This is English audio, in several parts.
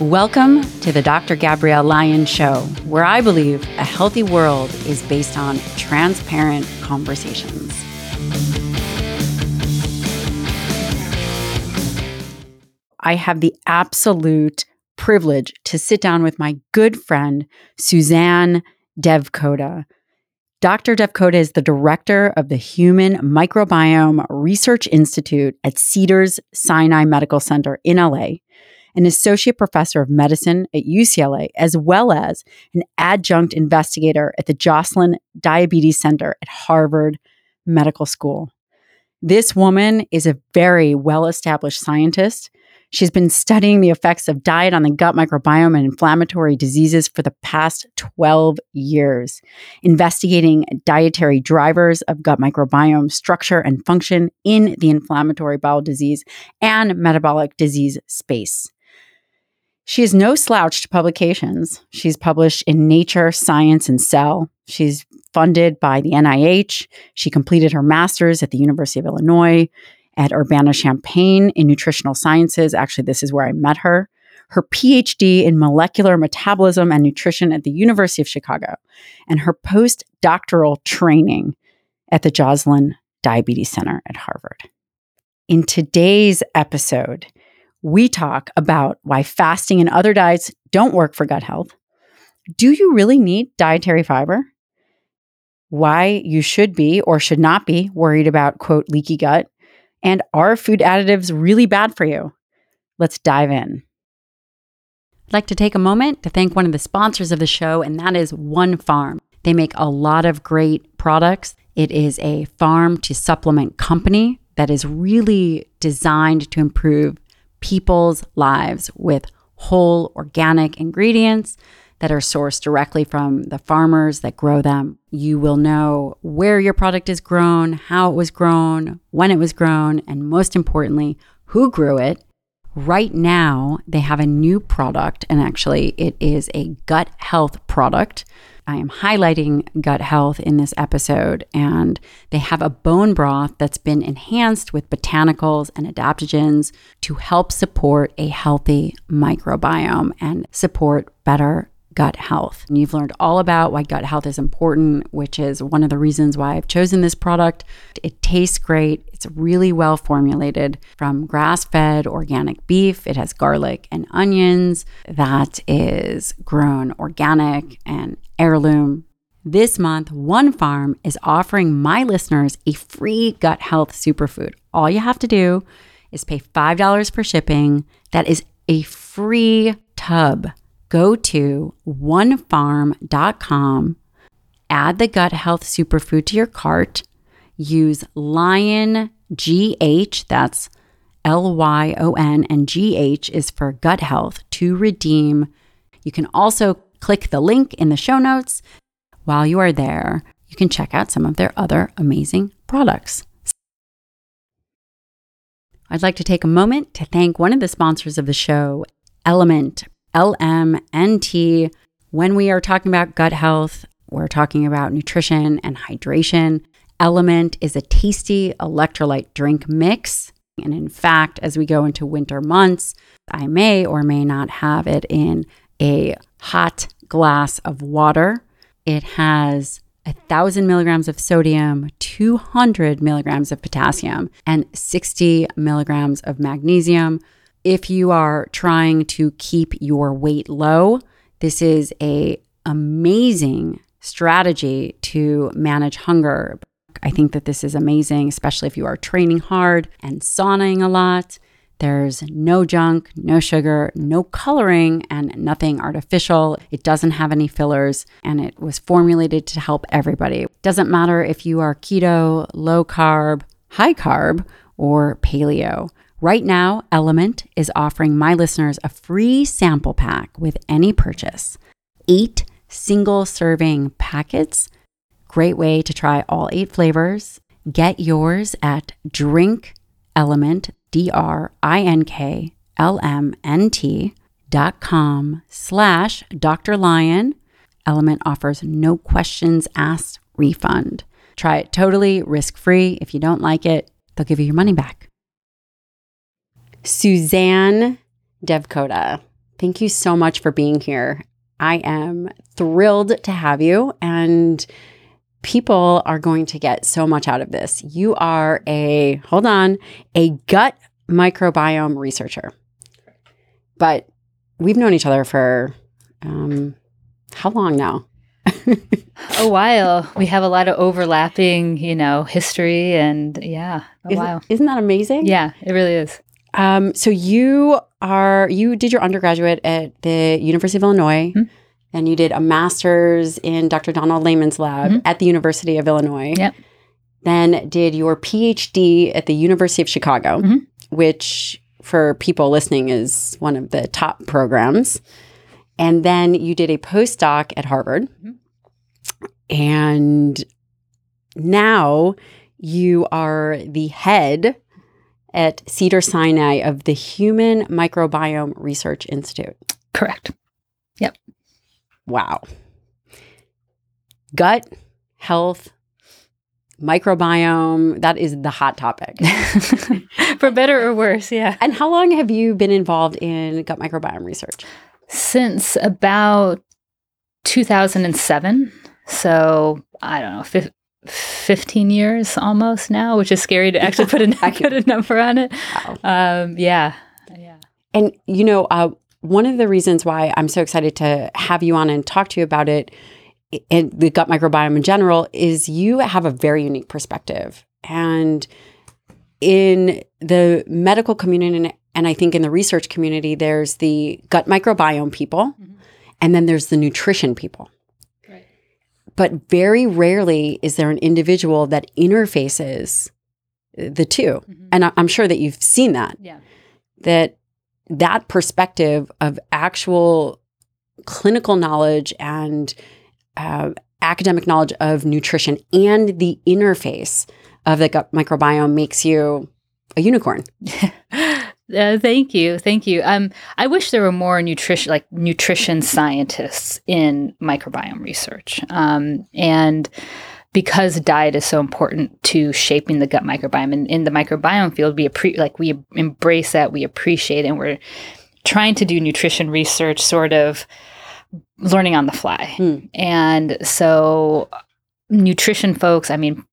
Welcome to the Dr. Gabrielle Lyon Show, where I believe a healthy world is based on transparent conversations. I have the absolute privilege to sit down with my good friend, Suzanne Devkota. Dr. Devkota is the director of the Human Microbiome Research Institute at Cedars Sinai Medical Center in LA an associate professor of medicine at UCLA, as well as an adjunct investigator at the Joslin Diabetes Center at Harvard Medical School. This woman is a very well established scientist. She's been studying the effects of diet on the gut microbiome and inflammatory diseases for the past 12 years, investigating dietary drivers of gut microbiome structure and function in the inflammatory bowel disease and metabolic disease space. She is no slouch to publications. She's published in Nature, Science, and Cell. She's funded by the NIH. She completed her master's at the University of Illinois at Urbana Champaign in nutritional sciences. Actually, this is where I met her. Her PhD in molecular metabolism and nutrition at the University of Chicago, and her postdoctoral training at the Joslin Diabetes Center at Harvard. In today's episode, we talk about why fasting and other diets don't work for gut health. Do you really need dietary fiber? Why you should be or should not be worried about, quote, leaky gut. And are food additives really bad for you? Let's dive in. I'd like to take a moment to thank one of the sponsors of the show, and that is One Farm. They make a lot of great products. It is a farm to supplement company that is really designed to improve people's lives with whole organic ingredients that are sourced directly from the farmers that grow them. You will know where your product is grown, how it was grown, when it was grown, and most importantly, who grew it. Right now, they have a new product, and actually, it is a gut health product. I am highlighting gut health in this episode, and they have a bone broth that's been enhanced with botanicals and adaptogens to help support a healthy microbiome and support better gut health. And you've learned all about why gut health is important, which is one of the reasons why I've chosen this product. It tastes great. It's really well formulated from grass fed organic beef. It has garlic and onions that is grown organic and heirloom. This month, One Farm is offering my listeners a free gut health superfood. All you have to do is pay $5 for shipping. That is a free tub go to onefarm.com, add the gut health superfood to your cart, use Lyon GH, that's L Y O N, and GH is for gut health to redeem. You can also click the link in the show notes. While you are there, you can check out some of their other amazing products. I'd like to take a moment to thank one of the sponsors of the show, Element LMNT. When we are talking about gut health, we're talking about nutrition and hydration. Element is a tasty electrolyte drink mix. And in fact, as we go into winter months, I may or may not have it in a hot glass of water. It has a thousand milligrams of sodium, 200 milligrams of potassium, and 60 milligrams of magnesium if you are trying to keep your weight low, this is a amazing strategy to manage hunger. I think that this is amazing, especially if you are training hard and sauning a lot. There's no junk, no sugar, no coloring, and nothing artificial. It doesn't have any fillers, and it was formulated to help everybody. It doesn't matter if you are keto, low carb, high carb, or paleo. Right now, Element is offering my listeners a free sample pack with any purchase. Eight single serving packets. Great way to try all eight flavors. Get yours at Drink D R I N K L M N T dot com slash Dr. Lyon. Element offers no questions asked refund. Try it totally risk free. If you don't like it, they'll give you your money back. Suzanne Devkota. thank you so much for being here. I am thrilled to have you, and people are going to get so much out of this. You are a, hold on, a gut microbiome researcher. But we've known each other for um, how long now? a while. We have a lot of overlapping, you know, history and yeah, a isn't, while. Isn't that amazing? Yeah, it really is. Um, so you are you did your undergraduate at the University of Illinois, Mhm. and you did a master's in Dr. Donald Layman's lab Mhm. at the University of Illinois. Yep. Then did your PhD at the University of Chicago, Mhm. which for people listening is one of the top programs. And then you did a postdoc at Harvard. Mhm. And now you are the head at Cedar Sinai of the Human Microbiome Research Institute. Correct. Yep. Wow. Gut health, microbiome, that is the hot topic. For better or worse, yeah. and how long have you been involved in gut microbiome research? Since about 2007. So, I don't know, 15 years almost now, which is scary to actually put a, put a number on it. Wow. Um, yeah. Yeah. And, you know, uh, one of the reasons why I'm so excited to have you on and talk to you about it and the gut microbiome in general is you have a very unique perspective. And in the medical community, and- and I think in the research community, there's the gut microbiome people, Mhm. and then there's the nutrition people. But very rarely is there an individual that interfaces the two. And I- I'm sure that you've seen that Yeah. that that perspective of actual clinical knowledge and uh, academic knowledge of nutrition and the interface of the gut microbiome makes you a unicorn. Uh, thank you, thank you. Um, I wish there were more nutrition, like nutrition scientists in microbiome research, um, and because diet is so important to shaping the gut microbiome, and in the microbiome field, we appre- like we embrace that, we appreciate, it, and we're trying to do nutrition research, sort of learning on the fly, Hmm. and so nutrition folks. I mean,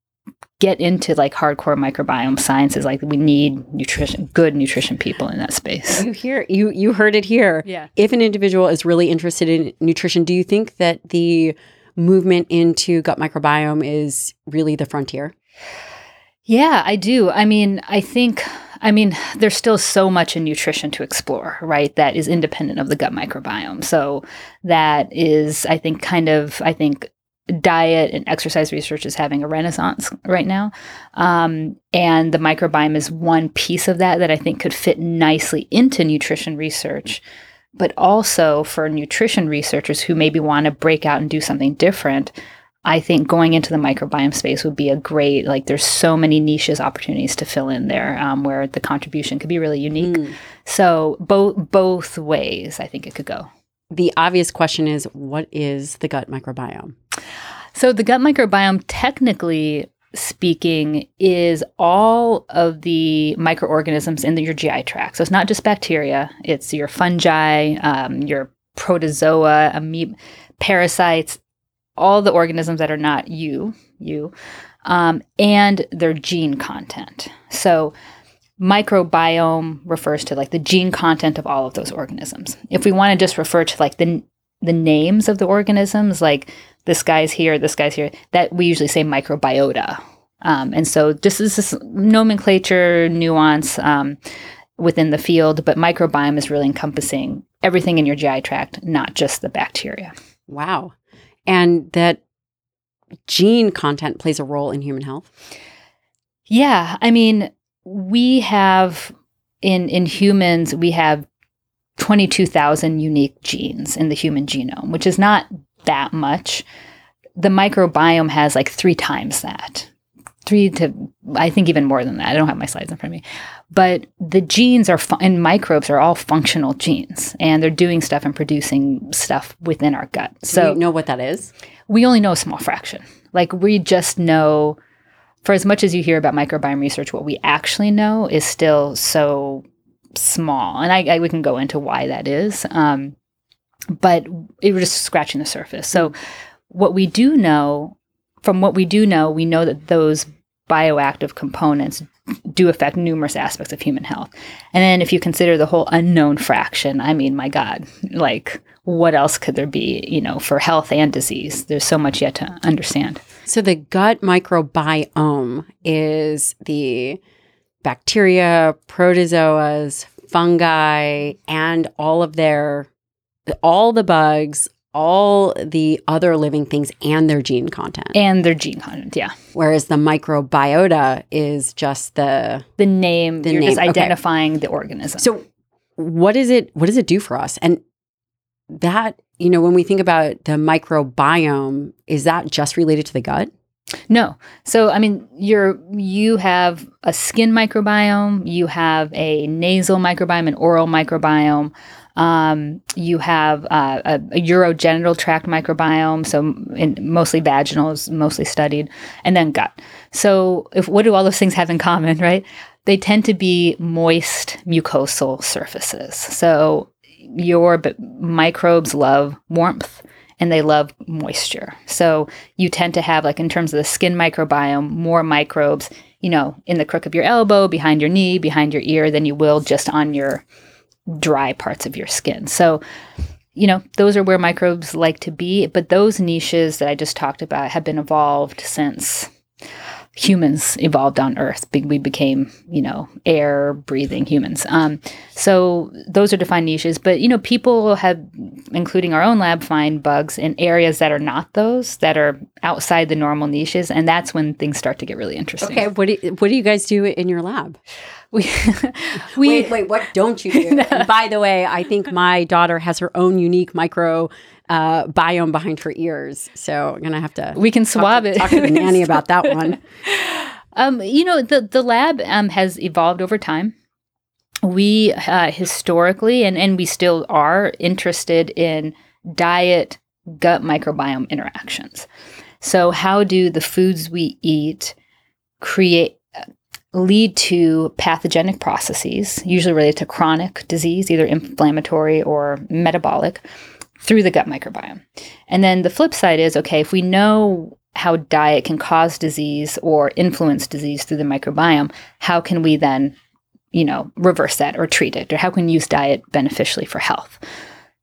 get into like hardcore microbiome sciences like we need nutrition good nutrition people in that space You hear you you heard it here. yeah If an individual is really interested in nutrition, do you think that the movement into gut microbiome is really the frontier? yeah i do i mean i think i mean there's still so much in nutrition to explore right that is independent of the gut microbiome so that is i think kind of i think diet and exercise research is having a renaissance right now um, and the microbiome is one piece of that that i think could fit nicely into nutrition research but also for nutrition researchers who maybe want to break out and do something different i think going into the microbiome space would be a great like there's so many niches opportunities to fill in there um, where the contribution could be really unique Mm. so both both ways i think it could go The obvious question is what is the gut microbiome? So the gut microbiome, technically speaking, is all of the microorganisms in the, your GI tract. So it's not just bacteria; it's your fungi, um, your protozoa, amoeba, parasites, all the organisms that are not you, you, um, and their gene content. So microbiome refers to like the gene content of all of those organisms. If we want to just refer to like the the names of the organisms, like this guy's here, this guy's here, that we usually say microbiota. Um, and so just this is nomenclature nuance um, within the field, but microbiome is really encompassing everything in your GI tract, not just the bacteria. Wow. And that gene content plays a role in human health. Yeah, I mean, we have in in humans we have 22,000 unique genes in the human genome, which is not that much. The microbiome has like 3 times that. 3 to I think even more than that. I don't have my slides in front of me. But the genes are fu- and microbes are all functional genes and they're doing stuff and producing stuff within our gut. So you know what that is? we only know a small fraction. Like we just know, for as much as you hear about microbiome research, what we actually know is still so small, and I, I we can go into why that is. Um, but it was just scratching the surface. So, what we do know, from what we do know, we know that those bioactive components do affect numerous aspects of human health. And then if you consider the whole unknown fraction, I mean, my God, like what else could there be, you know, for health and disease? There's so much yet to understand. So the gut microbiome is the bacteria, protozoas, fungi, and all of their all the bugs, all the other living things and their gene content. And their gene content, yeah. Whereas the microbiota is just the The name, The you're name, just okay. identifying the organism. So what is it what does it do for us? And that, you know, when we think about the microbiome, is that just related to the gut? No. So I mean, you're you have a skin microbiome, you have a nasal microbiome, an oral microbiome. Um, you have uh, a, a urogenital tract microbiome, so in, mostly vaginal is mostly studied, and then gut. So, if what do all those things have in common, right? They tend to be moist mucosal surfaces. So, your b- microbes love warmth and they love moisture. So you tend to have, like in terms of the skin microbiome, more microbes, you know, in the crook of your elbow, behind your knee, behind your ear, than you will just on your dry parts of your skin. So, you know, those are where microbes like to be. But those niches that I just talked about have been evolved since humans evolved on Earth. We became, you know, air breathing humans. Um, so those are defined niches. But, you know, people have, including our own lab, find bugs in areas that are not those, that are outside the normal niches. And that's when things start to get really interesting. Okay, what do what do you guys do in your lab? We, we, wait, wait, what don't you do? By the way, I think my daughter has her own unique micro uh, biome behind her ears. So I'm gonna have to we can talk swab to, it. talk to the nanny about that one. Um, you know, the the lab um, has evolved over time. We uh, historically, and and we still are interested in diet gut microbiome interactions. So, how do the foods we eat create lead to pathogenic processes, usually related to chronic disease, either inflammatory or metabolic, through the gut microbiome? And then the flip side is okay, if we know how diet can cause disease or influence disease through the microbiome, how can we then, you know, reverse that or treat it? Or how can we use diet beneficially for health?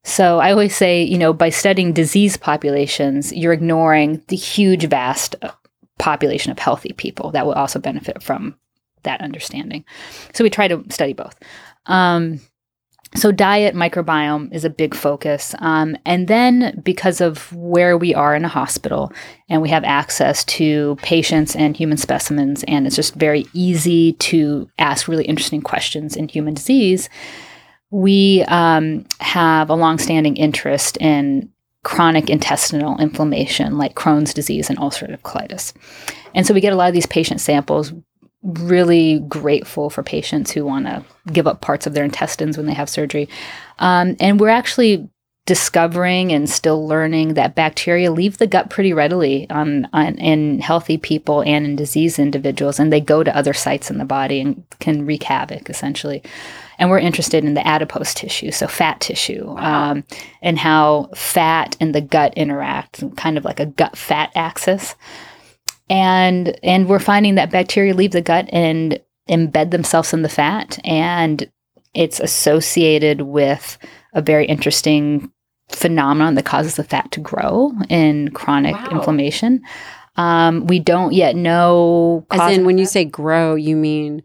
So I always say, you know, by studying disease populations, you're ignoring the huge, vast population of healthy people that will also benefit from that understanding. So we try to study both. Um, so diet microbiome is a big focus um, and then because of where we are in a hospital and we have access to patients and human specimens and it's just very easy to ask really interesting questions in human disease we um, have a longstanding interest in chronic intestinal inflammation like crohn's disease and ulcerative colitis and so we get a lot of these patient samples really grateful for patients who want to give up parts of their intestines when they have surgery. Um, and we're actually discovering and still learning that bacteria leave the gut pretty readily on, on in healthy people and in diseased individuals, and they go to other sites in the body and can wreak havoc essentially. And we're interested in the adipose tissue, so fat tissue, Wow. um, and how fat and the gut interact, kind of like a gut fat axis and and we're finding that bacteria leave the gut and embed themselves in the fat and it's associated with a very interesting phenomenon that causes the fat to grow in chronic Wow. inflammation um, we don't yet know As in, of when you say grow, you mean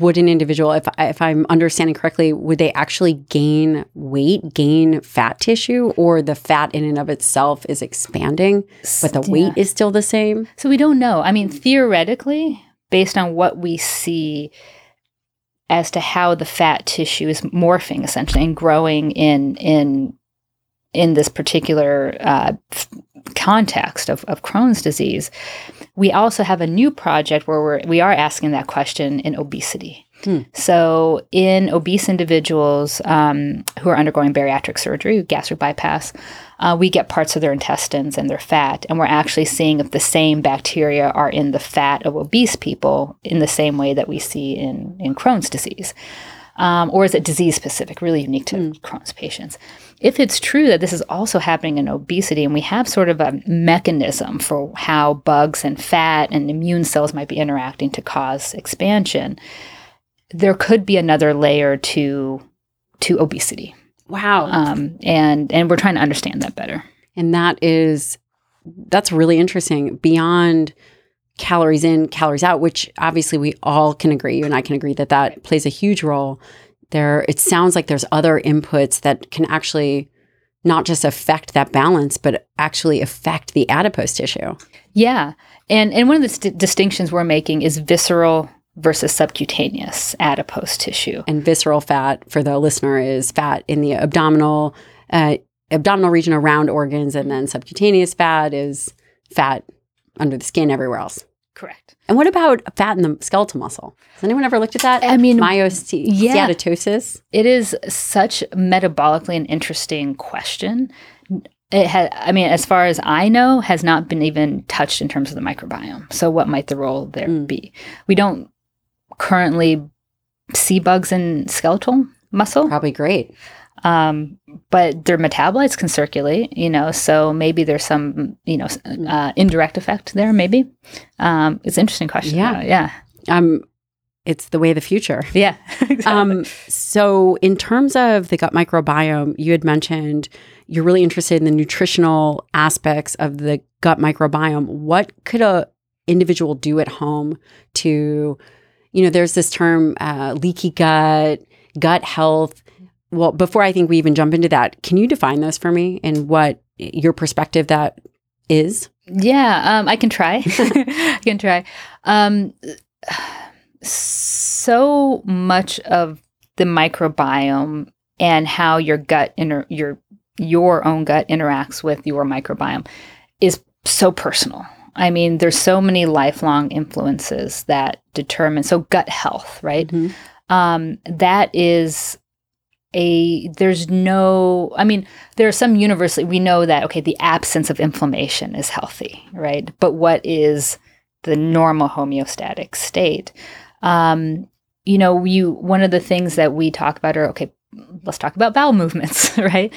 would an individual, if if I'm understanding correctly, would they actually gain weight, gain fat tissue, or the fat in and of itself is expanding, but the Yeah. weight is still the same? So we don't know. I mean, theoretically, based on what we see as to how the fat tissue is morphing essentially and growing in in in this particular uh, context of, of Crohn's disease, we also have a new project where we're, we are asking that question in obesity. Hmm. So, in obese individuals um, who are undergoing bariatric surgery, gastric bypass, uh, we get parts of their intestines and their fat, and we're actually seeing if the same bacteria are in the fat of obese people in the same way that we see in, in Crohn's disease. Um, or is it disease specific, really unique to Mm. Crohn's patients? If it's true that this is also happening in obesity, and we have sort of a mechanism for how bugs and fat and immune cells might be interacting to cause expansion, there could be another layer to to obesity, Wow. um, and and we're trying to understand that better. And that is that's really interesting beyond calories in, calories out, which obviously we all can agree, you and I can agree that that plays a huge role. There it sounds like there's other inputs that can actually not just affect that balance, but actually affect the adipose tissue. Yeah, and and one of the st- distinctions we're making is visceral versus subcutaneous adipose tissue. And visceral fat for the listener is fat in the abdominal uh, abdominal region around organs, and then subcutaneous fat is fat under the skin everywhere else. Correct. And what about fat in the skeletal muscle? Has anyone ever looked at that? I mean, Myosteatosis. yeah. It is such metabolically an interesting question. It has, I mean, as far as I know, has not been even touched in terms of the microbiome. So, what might the role there Mm. be? We don't currently see bugs in skeletal muscle, Probably great. Um, but their metabolites can circulate. You know, so maybe there's some, you know, Mm. uh, indirect effect there. Maybe um, it's an interesting question. Yeah. though. yeah, Um, it's the way of the future. yeah. exactly. Um, so, in terms of the gut microbiome, you had mentioned you're really interested in the nutritional aspects of the gut microbiome. What could a individual do at home to, you know, there's this term uh, leaky gut, gut health. Well, before I think we even jump into that, can you define those for me and what your perspective that is? Yeah, um, I can try. I can try. Um, so much of the microbiome and how your gut inter- your your own gut interacts with your microbiome is so personal. I mean, there's so many lifelong influences that determine. So gut health, right? Mhm. um, that is a there's no i mean there are some universally we know that okay the absence of inflammation is healthy right? But what is the normal homeostatic state? Um, you know you one of the things that we talk about are okay let's talk about bowel movements right?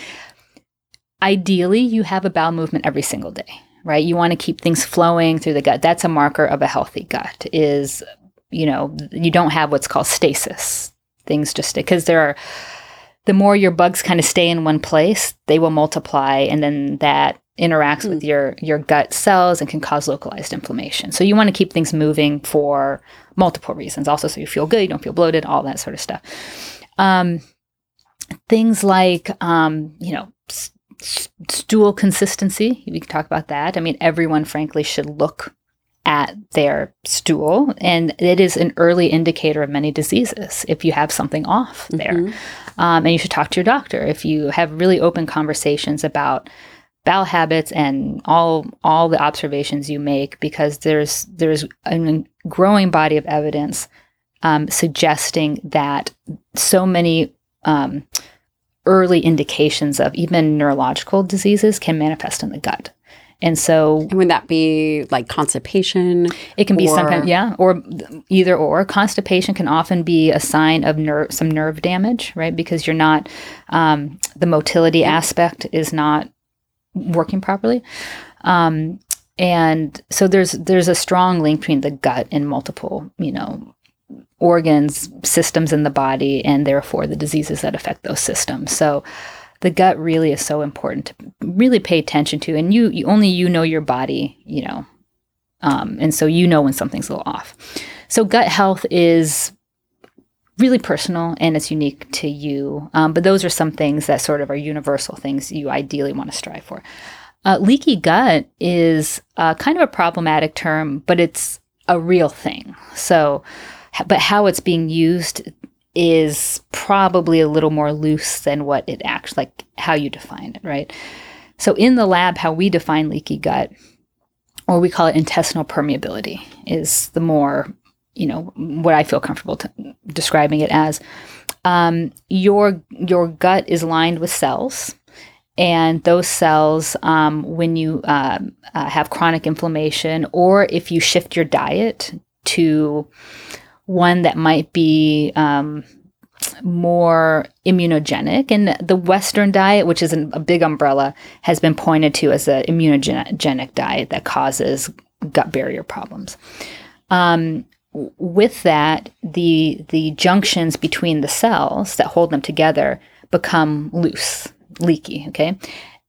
Ideally you have a bowel movement every single day right? You want to keep things flowing through the gut. That's a marker of a healthy gut is you know you don't have what's called stasis things just because there are the more your bugs kind of stay in one place they will multiply and then that interacts with your your gut cells and can cause localized inflammation. So you want to keep things moving for multiple reasons also so you feel good you don't feel bloated all that sort of stuff. Um, things like um, you know s- s- stool consistency we can talk about that. I mean everyone frankly should look at their stool and it is an early indicator of many diseases if you have something off there. Mhm. Um, and you should talk to your doctor if you have really open conversations about bowel habits and all all the observations you make because there's there's a growing body of evidence um, suggesting that so many um, early indications of even neurological diseases can manifest in the gut and so And would that be like constipation? it can be some kind, yeah, or either or. Constipation can often be a sign of nerve, some nerve damage, right? Because you're not, um, the motility aspect is not working properly, um, and so there's there's a strong link between the gut and multiple, you know, organs, systems in the body, and therefore the diseases that affect those systems. So the gut really is so important to really pay attention to, and you, you only you know your body, you know, um, and so you know when something's a little off. So gut health is really personal and it's unique to you. Um, but those are some things that sort of are universal things you ideally want to strive for. Uh, leaky gut is uh, kind of a problematic term, but it's a real thing. So, but how it's being used is probably a little more loose than what it actually like how you define it, right? So in the lab, how we define leaky gut, or we call it intestinal permeability, is the more you know what I feel comfortable t- describing it as. Um, your your gut is lined with cells, and those cells, um, when you um, uh, have chronic inflammation, or if you shift your diet to one that might be um, more immunogenic. And the Western diet, which is an, a big umbrella, has been pointed to as an immunogenic diet that causes gut barrier problems. Um, with that, the the junctions between the cells that hold them together become loose, leaky. Okay,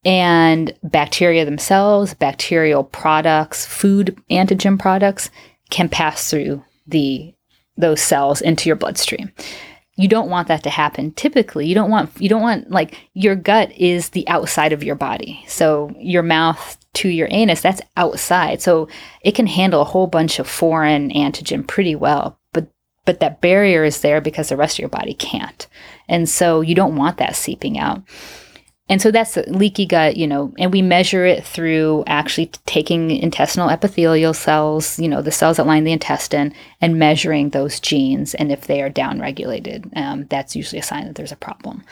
and bacteria themselves, bacterial products, food antigen products can pass through the those cells into your bloodstream. You don't want that to happen. Typically, you don't want you don't want like your gut is the outside of your body. So your mouth to your anus, that's outside. So it can handle a whole bunch of foreign antigen pretty well. But but that barrier is there because the rest of your body can't. And so you don't want that seeping out. And so that's leaky gut, you know, and we measure it through actually taking intestinal epithelial cells, you know, the cells that line the intestine, and measuring those genes. And if they are downregulated, um, that's usually a sign that there's a problem.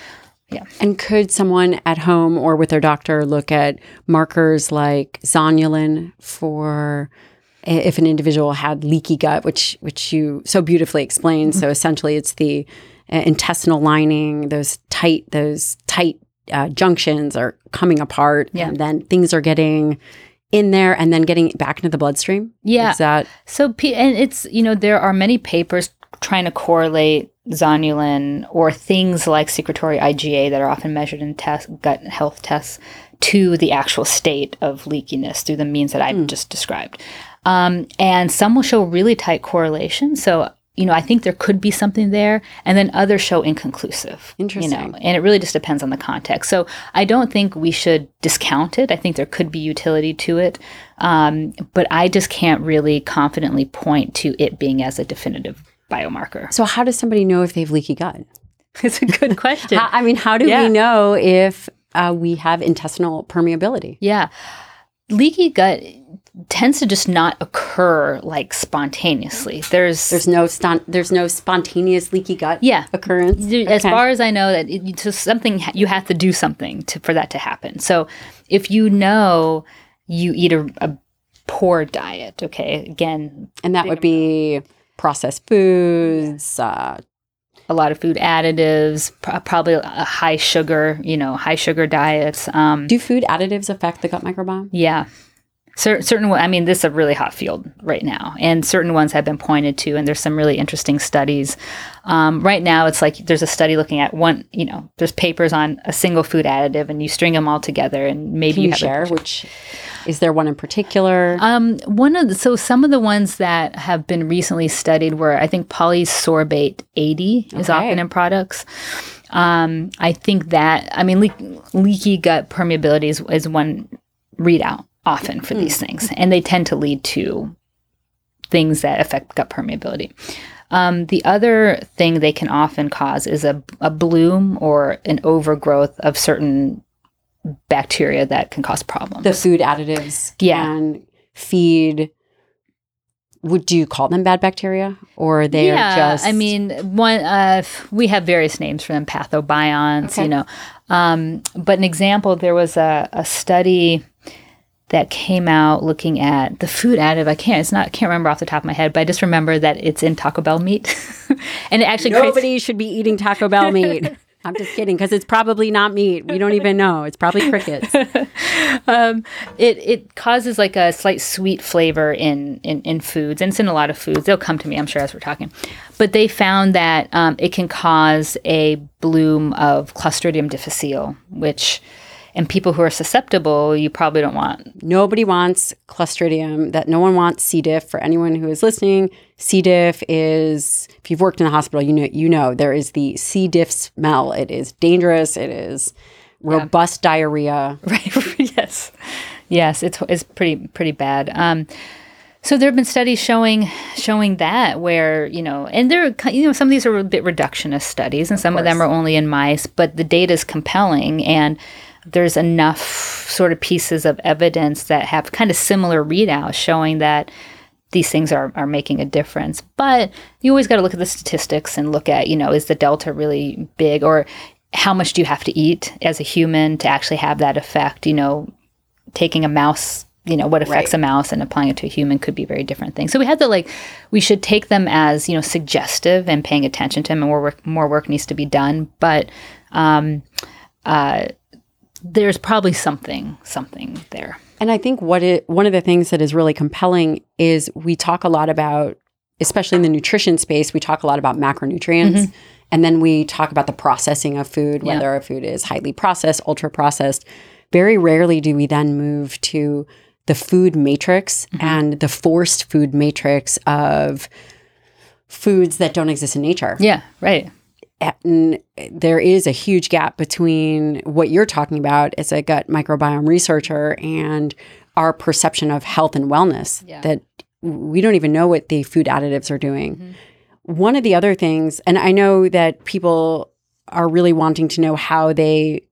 Yeah. And could someone at home or with their doctor look at markers like zonulin for if an individual had leaky gut, which which you so beautifully explained. Mm-hmm. So essentially, it's the uh, intestinal lining, those tight those tight uh, junctions are coming apart, yeah. and then things are getting in there and then getting back into the bloodstream. Yeah, is that so? And it's you know there are many papers trying to correlate zonulin or things like secretory IgA that are often measured in test, gut health tests to the actual state of leakiness through the means that I mm. just described. Um, and some will show really tight correlation. So you know, I think there could be something there, and then others show inconclusive. Interesting. You know, and it really just depends on the context. So I don't think we should discount it. I think there could be utility to it, um, but I just can't really confidently point to it being as a definitive biomarker. So how does somebody know if they have leaky gut? it's a good question. how, I mean, how do yeah. we know if uh, we have intestinal permeability? Yeah, leaky gut tends to just not occur like spontaneously. There's there's no ston- there's no spontaneous leaky gut yeah. occurrence. As okay. far as I know, that it's just something you have to do something to, for that to happen. So if you know you eat a, a poor diet, okay, again, and that would be processed foods. Uh, a lot of food additives, pr- probably a high sugar, you know, high sugar diets. Um, Do food additives affect the gut microbiome? Yeah, Cer- certain, I mean, this is a really hot field right now, and certain ones have been pointed to, and there's some really interesting studies. Um, right now, it's like there's a study looking at one, you know, there's papers on a single food additive, and you string them all together, and maybe Can you, you share which. Is there one in particular? Um, one of the, so some of the ones that have been recently studied were I think polysorbate 80 is okay. often in products. Um, I think that I mean le- leaky gut permeability is, is one readout often for mm. these things, and they tend to lead to things that affect gut permeability. Um, the other thing they can often cause is a, a bloom or an overgrowth of certain bacteria that can cause problems. The food additives yeah. can feed would you call them bad bacteria or they yeah, are just I mean one uh, we have various names for them pathobionts okay. you know um, but an example there was a, a study that came out looking at the food additive. I can't. It's not. I Can't remember off the top of my head, but I just remember that it's in Taco Bell meat, and it actually nobody creates- should be eating Taco Bell meat. I'm just kidding because it's probably not meat. We don't even know. It's probably crickets. um, it it causes like a slight sweet flavor in, in in foods, and it's in a lot of foods. They'll come to me, I'm sure, as we're talking. But they found that um, it can cause a bloom of Clostridium difficile, which and people who are susceptible, you probably don't want. Nobody wants Clostridium. That no one wants C. diff. For anyone who is listening, C. diff is if you've worked in the hospital, you know you know there is the C. diff smell. It is dangerous. It is robust yeah. diarrhea. Right. yes. Yes. It's it's pretty pretty bad. Um, so there have been studies showing showing that where you know, and there you know some of these are a bit reductionist studies, and some of, of them are only in mice, but the data is compelling and there's enough sort of pieces of evidence that have kind of similar readouts showing that these things are, are making a difference. But you always got to look at the statistics and look at, you know, is the delta really big or how much do you have to eat as a human to actually have that effect? You know, taking a mouse you know what affects Right. a mouse and applying it to a human could be very different things. So we had to like we should take them as you know suggestive and paying attention to them, and more work more work needs to be done. But um, uh, there's probably something something there. And I think what it one of the things that is really compelling is we talk a lot about, especially in the nutrition space, we talk a lot about macronutrients. Mm-hmm. And then we talk about the processing of food, Yeah. whether a food is highly processed, ultra processed. Very rarely do we then move to the food matrix mm-hmm. and the forced food matrix of foods that don't exist in nature Yeah, right. And there is a huge gap between what you're talking about as a gut microbiome researcher and our perception of health and wellness Yeah. that we don't even know what the food additives are doing. One of the other things, and I know that people are really wanting to know how they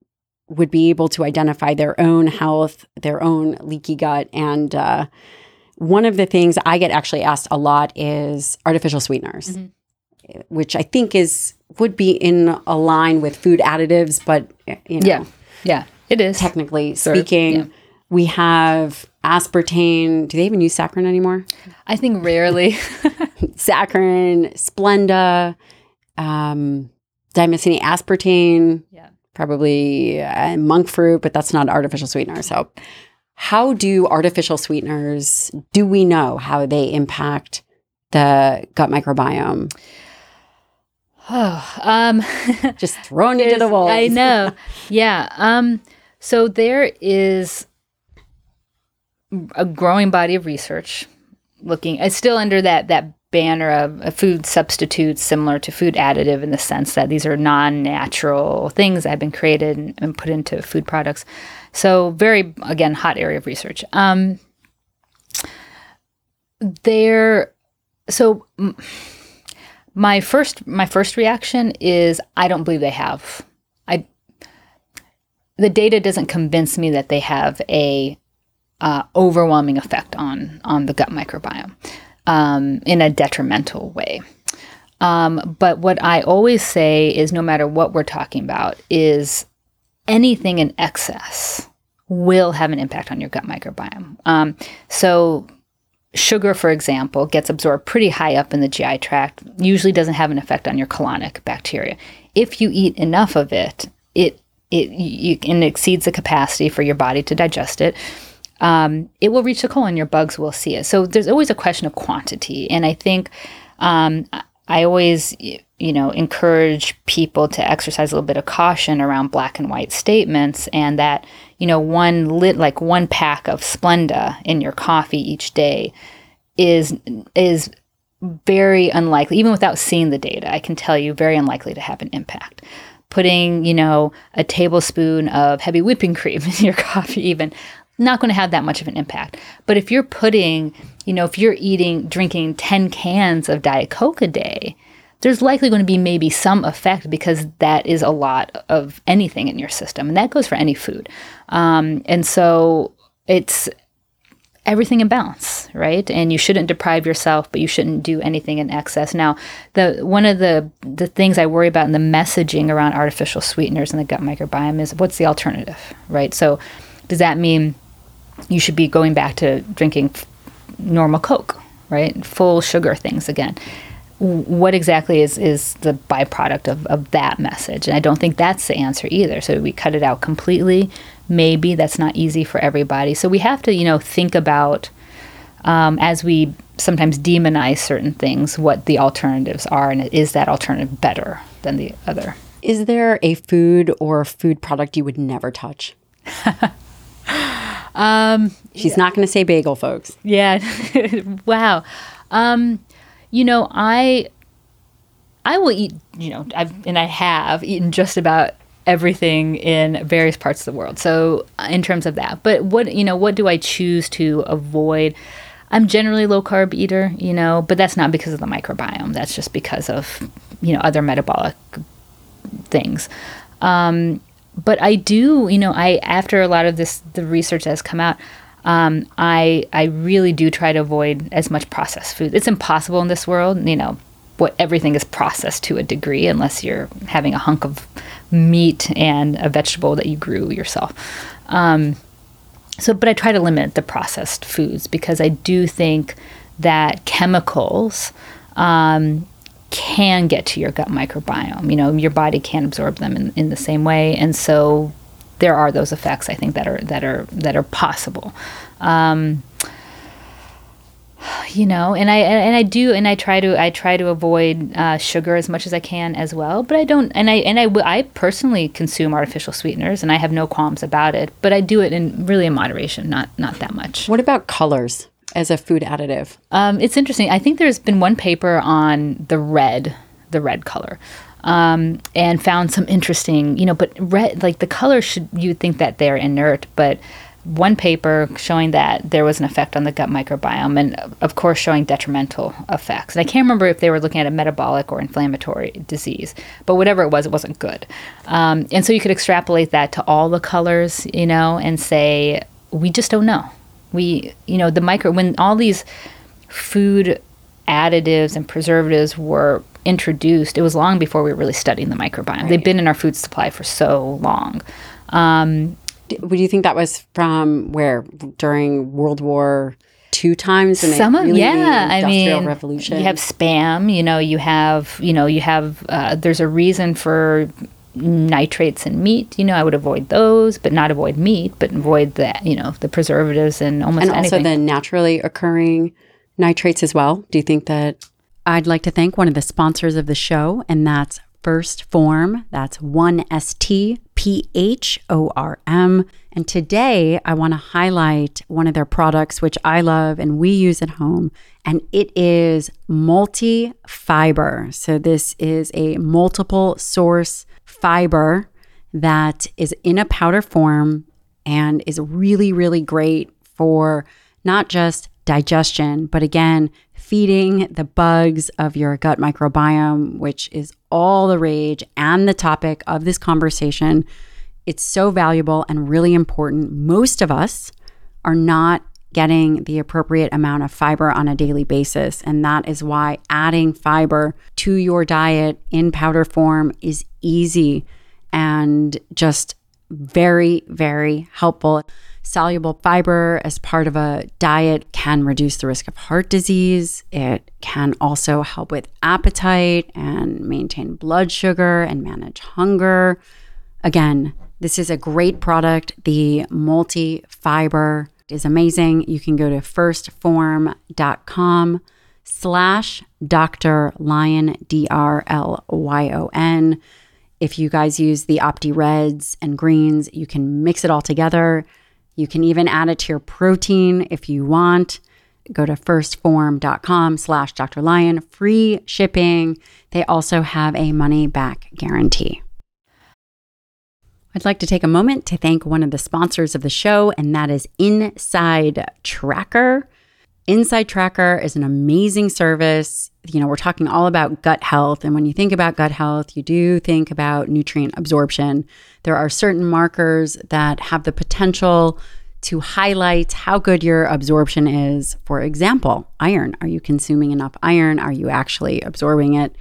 would be able to identify their own health, their own leaky gut. And uh, one of the things I get actually asked a lot is artificial sweeteners Mhm. Which I think is would be in a line with food additives, but you know, Yeah, yeah, it is. technically Sort of, speaking, yeah. we have aspartame. Do they even use saccharin anymore? I think rarely. Saccharin, Splenda, um, aspartame, yeah. probably uh, monk fruit, but that's not artificial sweetener. So, how do artificial sweeteners? Do we know how they impact the gut microbiome? Oh, um, Just throwing you to the wolves. I know. Yeah. Um, so there is a growing body of research looking. It's still under that that banner of a food substitute similar to food additive, in the sense that these are non-natural things that have been created and, and put into food products. So very again hot area of research. Um, there. So. mm, my first my first reaction is I don't believe they have. I the data doesn't convince me that they have a uh, overwhelming effect on on the gut microbiome um, in a detrimental way. Um, but what I always say is, no matter what we're talking about, is anything in excess will have an impact on your gut microbiome. Um, so sugar, for example, gets absorbed pretty high up in the GI tract, usually doesn't have an effect on your colonic bacteria. If you eat enough of it, it it you, and it exceeds the capacity for your body to digest it. Um, it will reach the colon. Your bugs will see it. So there's always a question of quantity, and I think um, I- always you know encourage people to exercise a little bit of caution around black and white statements, and that you know one lit like one pack of Splenda in your coffee each day is is very unlikely even without seeing the data i can tell you very unlikely to have an impact. Putting you know a tablespoon of heavy whipping cream in your coffee even not going to have that much of an impact. But if you're putting you know if you're eating drinking 10 cans of diet coke a day there's likely going to be maybe some effect because that is a lot of anything in your system and that goes for any food um, and so it's everything in balance, right? And you shouldn't deprive yourself, but you shouldn't do anything in excess. Now, the one of the the things I worry about in the messaging around artificial sweeteners and the gut microbiome is what's the alternative, right? So, does that mean you should be going back to drinking normal Coke, right? Full sugar things again. What exactly is, is the byproduct of, of that message? And I don't think that's the answer either. So we cut it out completely. Maybe that's not easy for everybody. So we have to, you know, think about um, as we sometimes demonize certain things, what the alternatives are, and is that alternative better than the other? Is there a food or food product you would never touch? Um, She's not going to say bagel, folks. Yeah. wow. Um, you know, I I will eat, you know, I've and I have eaten just about everything in various parts of the world. So, uh, in terms of that. But what, you know, what do I choose to avoid? I'm generally low carb eater, you know, but that's not because of the microbiome. That's just because of, you know, other metabolic things. Um, but I do, you know, I after a lot of this the research has come out, um, I I really do try to avoid as much processed food. It's impossible in this world, you know. What everything is processed to a degree, unless you're having a hunk of meat and a vegetable that you grew yourself. Um, so, but I try to limit the processed foods because I do think that chemicals um, can get to your gut microbiome. You know, your body can't absorb them in, in the same way, and so there are those effects I think that are that are that are possible. Um, you know, and I and I do and I try to I try to avoid uh, sugar as much as I can as well. But I don't and I and I I personally consume artificial sweeteners and I have no qualms about it. But I do it in really in moderation, not not that much. What about colors as a food additive? Um, it's interesting. I think there's been one paper on the red, the red color. Um, and found some interesting, you know, but red, like the color should, you'd think that they're inert, but one paper showing that there was an effect on the gut microbiome and of course showing detrimental effects and i can't remember if they were looking at a metabolic or inflammatory disease but whatever it was it wasn't good um, and so you could extrapolate that to all the colors you know and say we just don't know we you know the micro when all these food additives and preservatives were introduced it was long before we were really studying the microbiome. Right. they've been in our food supply for so long. Um, would you think that was from where? During World War two times and some of really yeah i mean revolution? you have spam you know you have you know you have uh, there's a reason for nitrates in meat you know i would avoid those but not avoid meat but avoid the you know the preservatives and almost and anything. also the naturally occurring nitrates as well do you think that i'd like to thank one of the sponsors of the show and that's 1st Phorm. That's 1ST P H O R M. And today I want to highlight one of their products, which I love and we use at home, and it is multi fiber. So, this is a multiple source fiber that is in a powder form and is really, really great for not just digestion, but again, feeding the bugs of your gut microbiome, which is all the rage and the topic of this conversation. It's so valuable and really important. Most of us are not getting the appropriate amount of fiber on a daily basis. And that is why adding fiber to your diet in powder form is easy and just very, very helpful. Soluble fiber as part of a diet can reduce the risk of heart disease. It can also help with appetite and maintain blood sugar and manage hunger. Again, this is a great product. The multi fiber is amazing. You can go to firstphorm.com slash Dr. Lyon, D R L Y O N. If you guys use the Opti Reds and greens, you can mix it all together you can even add it to your protein if you want. Go to firstphorm.com slash Dr. Lyon, free shipping. They also have a money back guarantee. I'd like to take a moment to thank one of the sponsors of the show, and that is Inside Tracker. Inside Tracker is an amazing service. You know, we're talking all about gut health. And when you think about gut health, you do think about nutrient absorption. There are certain markers that have the potential to highlight how good your absorption is. For example, iron. Are you consuming enough iron? Are you actually absorbing it?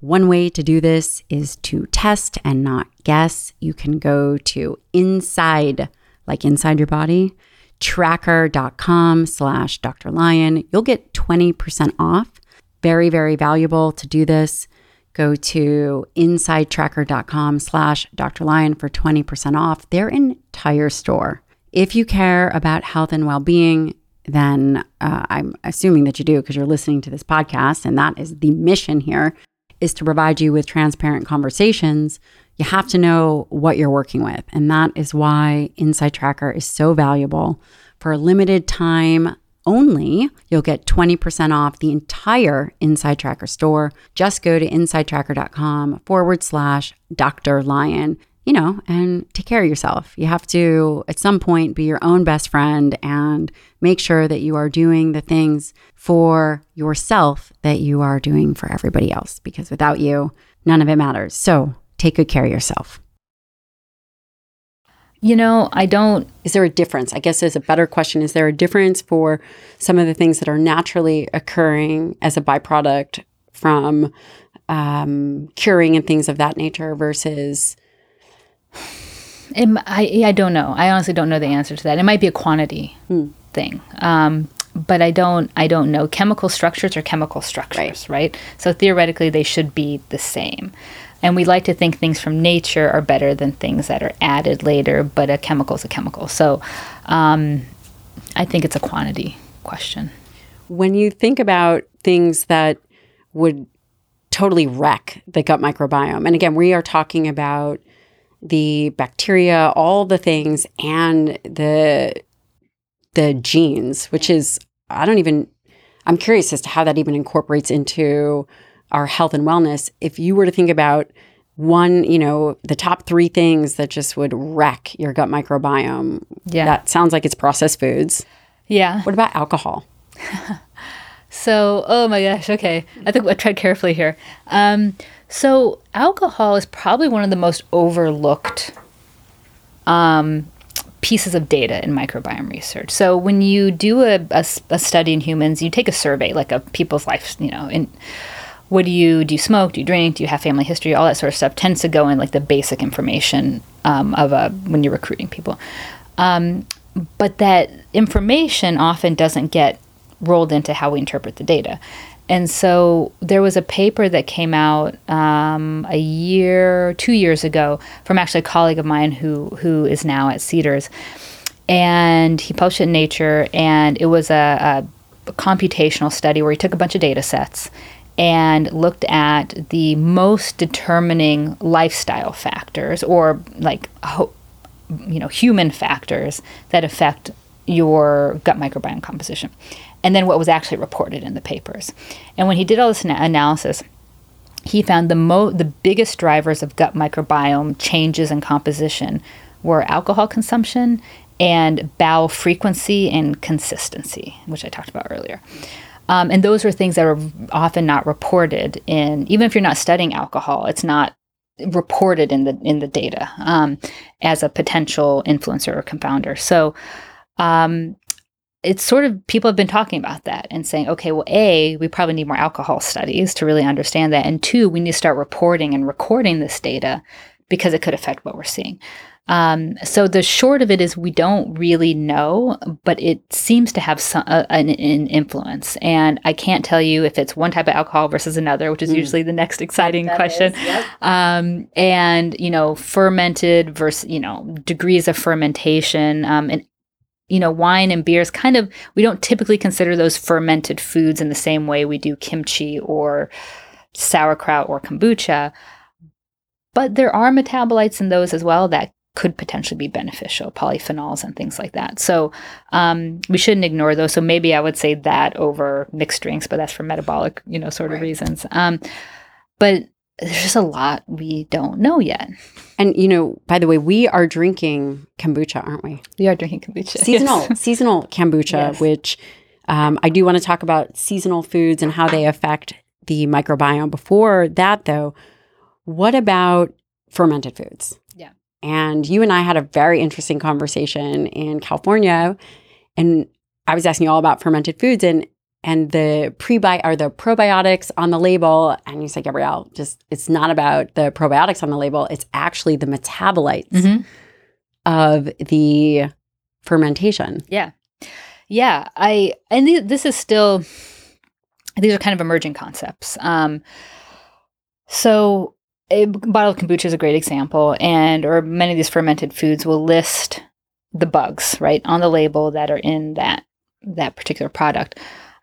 One way to do this is to test and not guess. You can go to inside, like inside your body, tracker.com slash Dr. Lyon. You'll get 20% off. Very, very valuable to do this. Go to insidetracker.com slash Dr. Lyon for 20% off their entire store. If you care about health and well being, then uh, I'm assuming that you do because you're listening to this podcast, and that is the mission here is to provide you with transparent conversations you have to know what you're working with. And that is why Inside Tracker is so valuable. For a limited time only, you'll get 20% off the entire Inside Tracker store. Just go to insidetracker.com forward slash Dr. Lyon, you know, and take care of yourself. You have to, at some point, be your own best friend and make sure that you are doing the things for yourself that you are doing for everybody else, because without you, none of it matters. So, take good care of yourself? You know, I don't. Is there a difference? I guess is a better question. Is there a difference for some of the things that are naturally occurring as a byproduct from um, curing and things of that nature versus It, I, I don't know. I honestly don't know the answer to that. It might be a quantity Hmm. thing. Um, but I don't I don't know. Chemical structures are chemical structures, right. So theoretically they should be the same. And we like to think things from nature are better than things that are added later, but a chemical is a chemical. So um, I think it's a quantity question. When you think about things that would totally wreck the gut microbiome, and again, we are talking about the bacteria, all the things, and the the genes, which is I don't even I'm curious as to how that even incorporates into our health and wellness. If you were to think about one, you know, the top three things that just would wreck your gut microbiome, Yeah. that sounds like it's processed foods. Yeah. What about alcohol? So, oh my gosh, okay. I think I tread carefully here. Um, so, alcohol is probably one of the most overlooked um, pieces of data in microbiome research. So, when you do a study in humans, you take a survey, like of people's life, you know, and what do you do? You smoke? Do you drink? Do you have family history? All that sort of stuff tends to go in like the basic information um, of a when you're recruiting people. Um, but that information often doesn't get rolled into how we interpret the data. And so there was a paper that came out um, a year, two years ago, from actually a colleague of mine who who is now at Cedars, and he published it in Nature, and it was a, a computational study where he took a bunch of data sets and looked at the most determining lifestyle factors or like you know human factors that affect your gut microbiome composition and then what was actually reported in the papers and when he did all this ana- analysis he found the mo- the biggest drivers of gut microbiome changes in composition were alcohol consumption and bowel frequency and consistency which i talked about earlier um, and those are things that are often not reported in even if you're not studying alcohol it's not reported in the in the data um, as a potential influencer or confounder. So um, it's sort of people have been talking about that and saying, okay, well, a we probably need more alcohol studies to really understand that, and two, we need to start reporting and recording this data because it could affect what we're seeing. Um, so the short of it is we don't really know, but it seems to have some, uh, an, an influence. And I can't tell you if it's one type of alcohol versus another, which is Mm. usually the next exciting That question is, yep. um, and you know fermented versus you know degrees of fermentation um, and you know wine and beers kind of we don't typically consider those fermented foods in the same way we do kimchi or sauerkraut or kombucha. But there are metabolites in those as well that could potentially be beneficial polyphenols and things like that. So um, we shouldn't ignore those. So maybe i would say that over mixed drinks but that's for metabolic you know sort of Right. reasons. Um, but there's just a lot we don't know yet. And you know, by the way, we are drinking kombucha, aren't we? We are drinking kombucha. Seasonal, Yes. seasonal kombucha, Yes. which um, I do want to talk about seasonal foods and how they affect the microbiome. Before that, though, what about fermented foods? Yeah. And you and I had a very interesting conversation in California, and I was asking you all about fermented foods and and the prebi or the probiotics on the label. And you said, Gabrielle, just it's not about the probiotics on the label; it's actually the metabolites Mhm. of the fermentation. Yeah. Yeah. I, and th- this is still, these are kind of emerging concepts. Um, so, a bottle of kombucha is a great example, and or many of these fermented foods will list the bugs right on the label that are in that that particular product,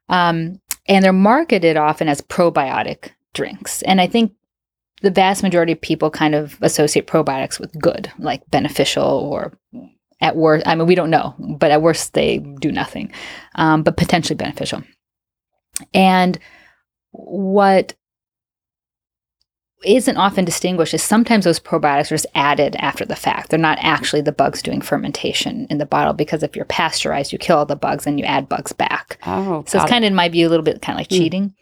um, and they're marketed often as probiotic drinks. And I think the vast majority of people kind of associate probiotics with good, like beneficial or at worst, I mean, we don't know, but at worst, they do nothing, um, but potentially beneficial. And what isn't often distinguished is sometimes those probiotics are just added after the fact. They're not actually the bugs doing fermentation in the bottle because if you're pasteurized, you kill all the bugs and you add bugs back. Oh, So it's kind of, in my view, a little bit kind of like Mm. cheating.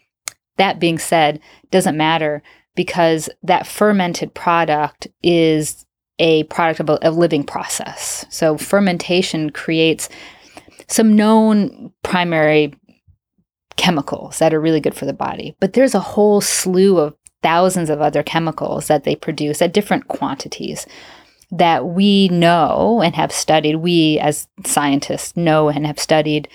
That being said, doesn't matter because that fermented product is a product of a, a living process. So fermentation creates some known primary chemicals that are really good for the body, but there's a whole slew of thousands of other chemicals that they produce at different quantities that we know and have studied, we as scientists know and have studied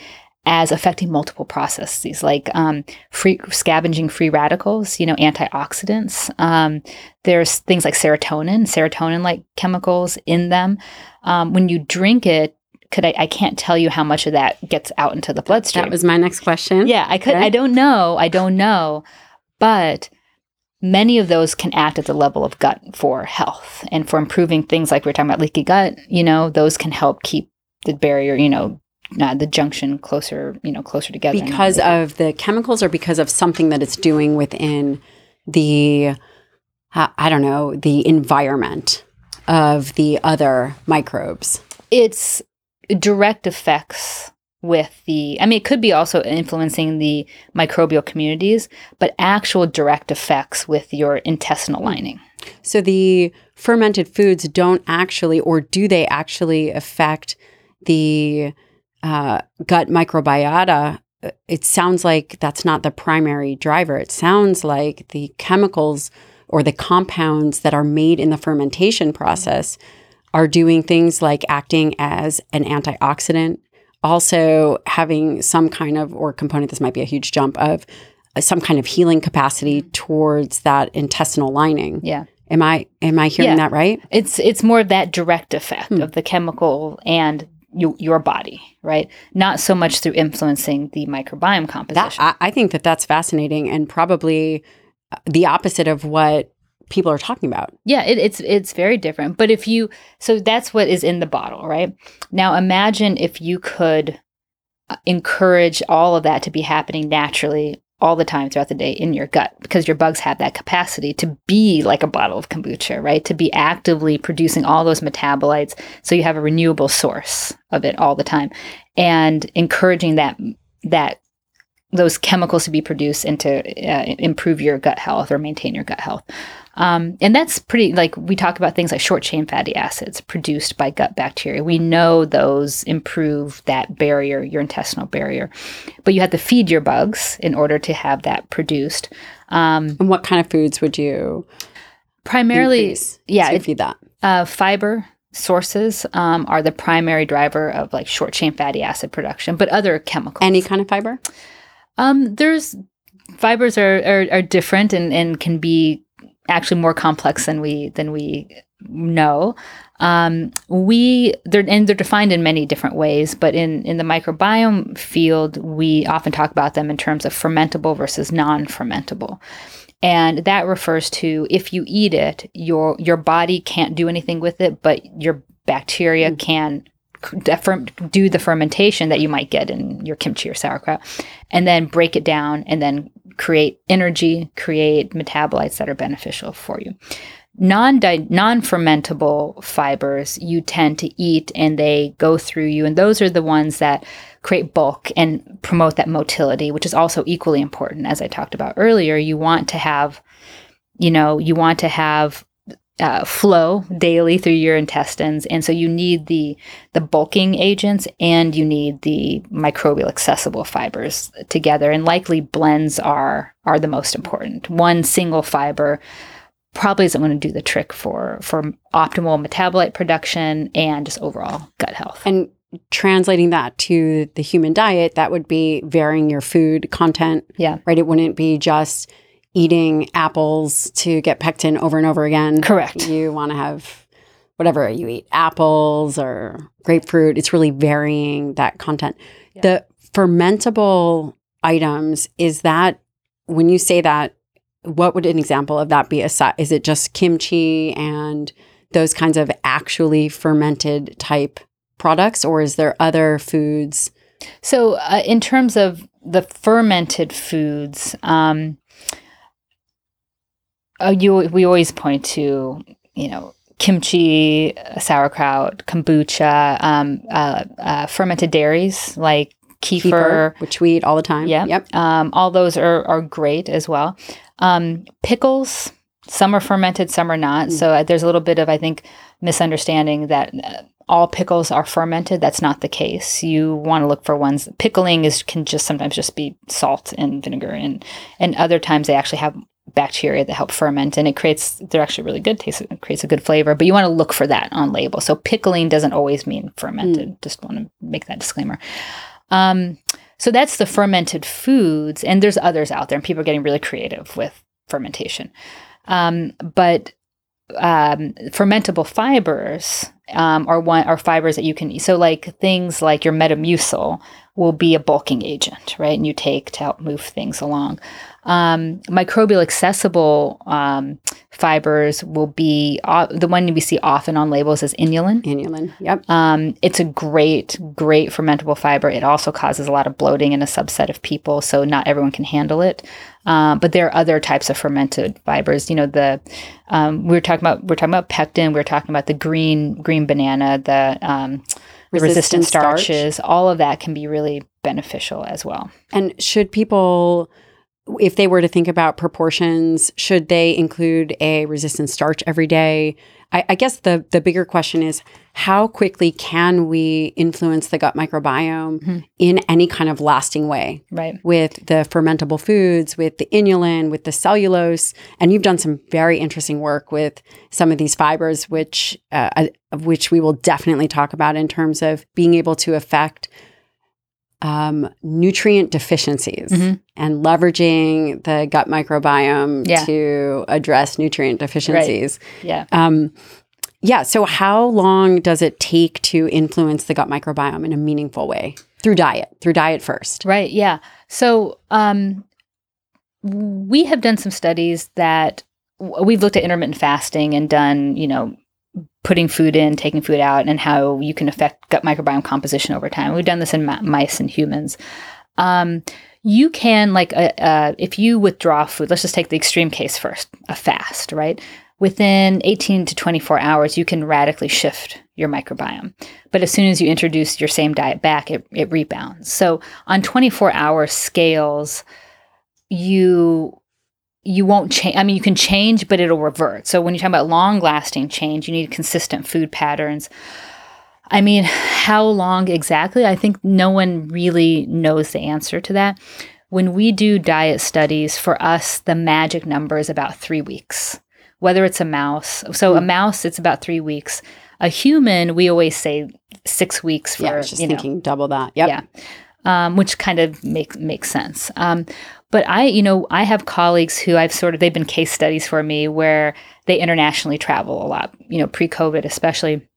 as affecting multiple processes like um, free scavenging free radicals, you know, antioxidants. Um, there's things like serotonin, serotonin like chemicals in them. Um, when you drink it, could I, I can't tell you how much of that gets out into the bloodstream. That was my next question. Yeah, I could. I don't know. I don't know, but many of those can act at the level of gut for health and for improving things like we are talking about leaky gut. You know, those can help keep the barrier. You know, uh, the junction closer. You know, closer together. Because of the chemicals, or because of something that it's doing within the, uh, I don't know, the environment of the other microbes. it's direct effects with the i mean it could be also influencing the microbial communities but actual direct effects with your intestinal lining So the fermented foods don't actually, or do they actually affect the uh, gut microbiota? It sounds like that's not the primary driver. It sounds like the chemicals or the compounds that are made in the fermentation process are doing things like acting as an antioxidant, also having some kind of, or component, this might be a huge jump, of uh, some kind of healing capacity towards that intestinal lining. yeah Am I am I hearing Yeah. that right? it's it's more of that direct effect Hmm. of the chemical and you, your body right not so much through influencing the microbiome composition That I, I think that that's fascinating and probably uh, the opposite of what people are talking about. Yeah, it, it's it's very different. But if you so that's what is in the bottle, right? Now imagine if you could uh, encourage all of that to be happening naturally all the time throughout the day in your gut because your bugs have that capacity to be like a bottle of kombucha, right? To be actively producing all those metabolites so you have a renewable source of it all the time and encouraging that that those chemicals to be produced and to uh, improve your gut health or maintain your gut health. Um, and that's pretty like we talk about things like short chain fatty acids produced by gut bacteria. We know those improve that barrier, your intestinal barrier, but you have to feed your bugs in order to have that produced. Um, And what kind of foods would you primarily, increase yeah, to feed that? uh, fiber sources um, are the primary driver of like short chain fatty acid production, but other chemicals. Any kind of fiber? Um, there's fibers are, are are different and and can be actually more complex than we than we know. Um, we they're and they're defined in many different ways, but in in the microbiome field, we often talk about them in terms of fermentable versus non-fermentable. And that refers to if you eat it, your your body can't do anything with it, but your bacteria can c- defer- do the fermentation that you might get in your kimchi or sauerkraut, and then break it down and then create energy, create metabolites that are beneficial for you. Non non fermentable fibers you tend to eat and they go through you, and those are the ones that create bulk and promote that motility, which is also equally important. As I talked about earlier, you want to have, you know, you want to have uh, flow daily through your intestines, and so you need the the bulking agents and you need the microbial accessible fibers together. And likely blends are are the most important. One single fiber probably isn't going to do the trick for for optimal metabolite production and just overall gut health. And translating that to the human diet, that would be varying your food content, yeah, right? It wouldn't be just eating apples to get pectin over and over again. correct. You want to have whatever you eat, apples or grapefruit. It's really varying that content. Yeah. The fermentable items, is that when you say that, what would an example of that be? Is it just kimchi and those kinds of actually fermented type products, or is there other foods? So, uh, in terms of the fermented foods, um, uh, you we always point to you know kimchi, uh, sauerkraut, kombucha, um, uh, uh, fermented dairies like kefir. which we eat all the time. Yeah. Yep. Um, all those are, are great as well. Um, pickles, some are fermented, some are not. Mm. So uh, there's a little bit of, I think, misunderstanding that uh, all pickles are fermented. That's not the case. You want to look for ones. Pickling is can just sometimes just be salt and vinegar, and and other times they actually have bacteria that help ferment and it creates they're actually really good taste it creates a good flavor but you want to look for that on label so pickling doesn't always mean fermented mm. just want to make that disclaimer um, so that's the fermented foods and there's others out there and people are getting really creative with fermentation um, but um, fermentable fibers um, are one are fibers that you can eat. So like things like your Metamucil will be a bulking agent, right? And you take to help move things along. Um, microbial accessible um, fibers will be uh, the one we see often on labels is inulin. Inulin, yep. Um, it's a great, great fermentable fiber. It also causes a lot of bloating in a subset of people, so not everyone can handle it. Um, but there are other types of fermented fibers. You know, the um, we were talking about we are talking about pectin. We are talking about the green green banana, the um, the resistant, resistant starches. Starch. All of that can be really beneficial as well. And should people if they were to think about proportions, should they include a resistant starch every day? I, I, guess the the bigger question is how quickly can we influence the gut microbiome mm-hmm. in any kind of lasting way? Right. With the fermentable foods, with the inulin, with the cellulose, and you've done some very interesting work with some of these fibers, which uh, which we will definitely talk about in terms of being able to affect um, nutrient deficiencies mm-hmm. and leveraging the gut microbiome yeah. to address nutrient deficiencies. Right. Yeah. Um, yeah. So, how long does it take to influence the gut microbiome in a meaningful way? Through diet, through diet first. Right. Yeah. So, um, we have done some studies that we've looked at intermittent fasting and done, you know, putting food in, taking food out, and how you can affect gut microbiome composition over time. We've done this in ma- mice and humans. Um, you can, like, uh, uh, if you withdraw food, let's just take the extreme case first a fast, right? Within 18 to 24 hours, you can radically shift your microbiome. But as soon as you introduce your same diet back, it, it rebounds. So on 24 hour scales, you you won't change. I mean, you can change, but it'll revert. So when you talk about long lasting change, you need consistent food patterns. I mean, how long exactly? I think no one really knows the answer to that. When we do diet studies, for us, the magic number is about three weeks, whether it's a mouse. So a hmm. mouse, it's about three weeks. A human, we always say six weeks for, yeah, I was just thinking know, double that. Yep. Yeah. Um, which kind of makes makes sense. Um, but I, you know, I have colleagues who I've sort of, they've been case studies for me where they internationally travel a lot, you know, pre COVID especially.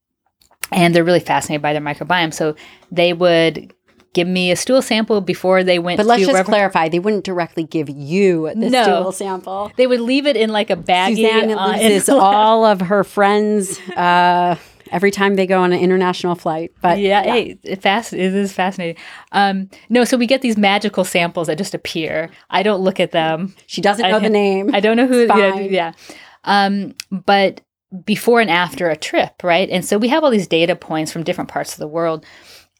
And they're really fascinated by their microbiome. So they would give me a stool sample before they went but let's just clarify they wouldn't directly give you the no. stool sample they would leave it in like a baggie Suzanne uh, loses all of her friends uh, every time they go on an international flight. But yeah, yeah. Hey, it fast it is fascinating. Um, no, so we get these magical samples that just appear. I don't look at them. She doesn't know I, the name. I don't know who. Yeah, yeah. Um, but before and after a trip, right? And so we have all these data points from different parts of the world,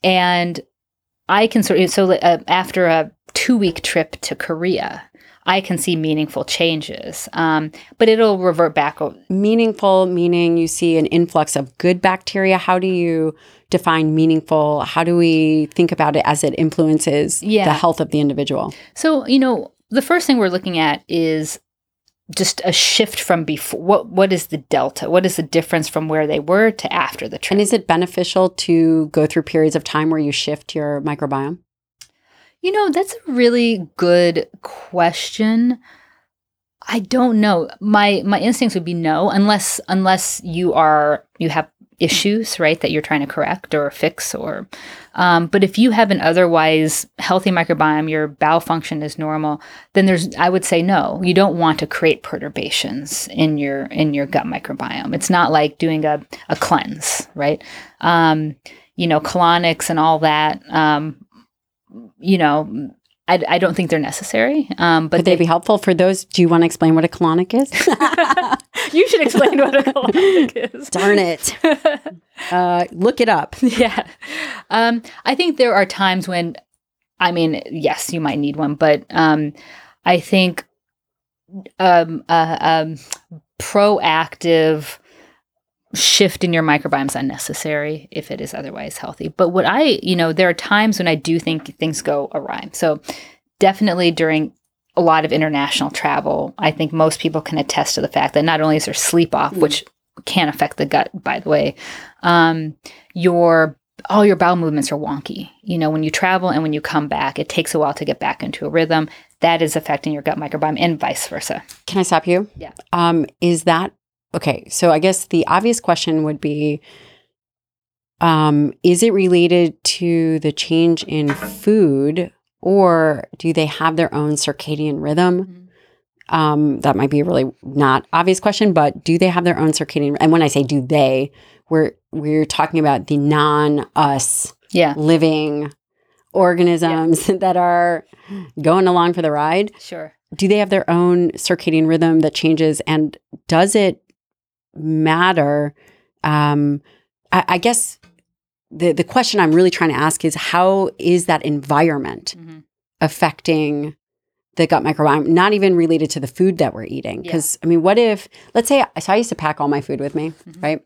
and I can sort of so uh, after a two week trip to Korea, I can see meaningful changes. Um, but it'll revert back. Meaningful meaning you see an influx of good bacteria. How do you define meaningful? How do we think about it as it influences yeah. the health of the individual? So, you know, the first thing we're looking at is just a shift from before what what is the delta what is the difference from where they were to after the trip and is it beneficial to go through periods of time where you shift your microbiome you know, that's a really good question. I don't know. My my instincts would be no, unless unless you are you have issues, right, that you're trying to correct or fix or um, but if you have an otherwise healthy microbiome, your bowel function is normal, then there's I would say no. You don't want to create perturbations in your in your gut microbiome. It's not like doing a, a cleanse, right? Um, you know, colonics and all that. Um, you know, I, I don't think they're necessary. Um, but Could they, they, be helpful for those? Do you want to explain what a colonic is? you should explain what a colonic is. Darn it. Uh, look it up. Yeah. Um, I think there are times when, I mean, yes, you might need one, but um, I think um, uh, um, proactive shift in your microbiome is unnecessary if it is otherwise healthy. But what I, you know, there are times when I do think things go awry. So definitely during a lot of international travel, I think most people can attest to the fact that not only is there sleep off, Mm. which can affect the gut, by the way, um, your all your bowel movements are wonky. You know, when you travel and when you come back, it takes a while to get back into a rhythm. That is affecting your gut microbiome and vice versa. Can I stop you? Yeah. Um, is that okay? So I guess the obvious question would be um, is it related to the change in food or do they have their own circadian rhythm? Um, that might be a really not obvious question, but do they have their own circadian? And when I say do they, we're we're talking about the non-us Yeah, living organisms that are going along for the ride sure. do they have their own circadian rhythm that changes and does it matter um I, I guess the the question i'm really trying to ask is how is that environment Mhm. affecting the gut microbiome not even related to the food that we're eating Yeah. because i mean what if let's say so i used to pack all my food with me Mhm. right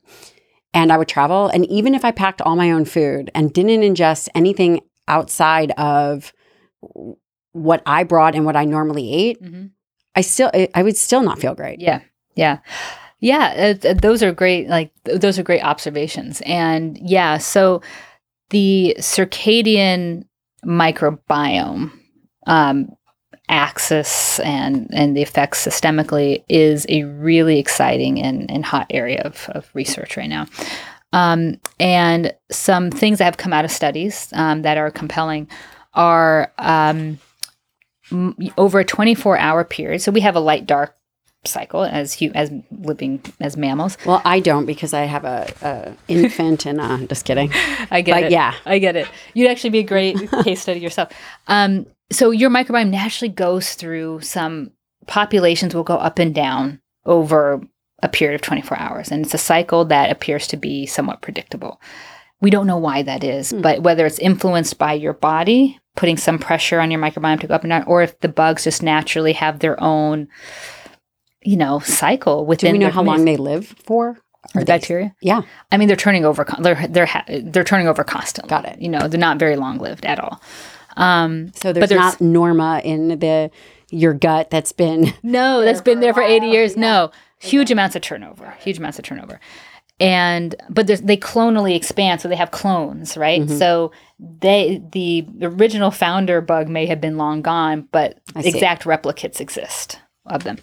and i would travel and even if i packed all my own food and didn't ingest anything outside of what i brought and what i normally ate Mhm. I still, I would still not feel great. Yeah, yeah, yeah. Uh, those are great. Like th- those are great observations. And yeah, so the circadian microbiome um, axis and and the effects systemically is a really exciting and, and hot area of, of research right now. Um, and some things that have come out of studies um, that are compelling are um, m- over a 24 hour period. So we have a light dark cycle as hu- as living as mammals. Well, I don't because I have a, a infant and uh, just kidding. I get But it. yeah. I get it. You'd actually be a great case study yourself. Um, so your microbiome naturally goes through some populations will go up and down over a period of 24 hours, and it's a cycle that appears to be somewhat predictable. We don't know why that is, Hmm. but whether it's influenced by your body putting some pressure on your microbiome to go up and down, or if the bugs just naturally have their own, you know, cycle within. Do we know how long they live for? Are the they- bacteria? Yeah. I mean, they're turning over. They're they're ha- they're turning over constantly. Got it. You know, they're not very long lived at all. Um, So there's, there's- not Norma in the your gut that's been. no, that's been there for eighty years. yeah. No, huge amounts of turnover. Huge amounts of turnover. And but there's, they clonally expand, so they have clones, right? Mhm. So they the original founder bug may have been long gone, but exact replicates exist of them.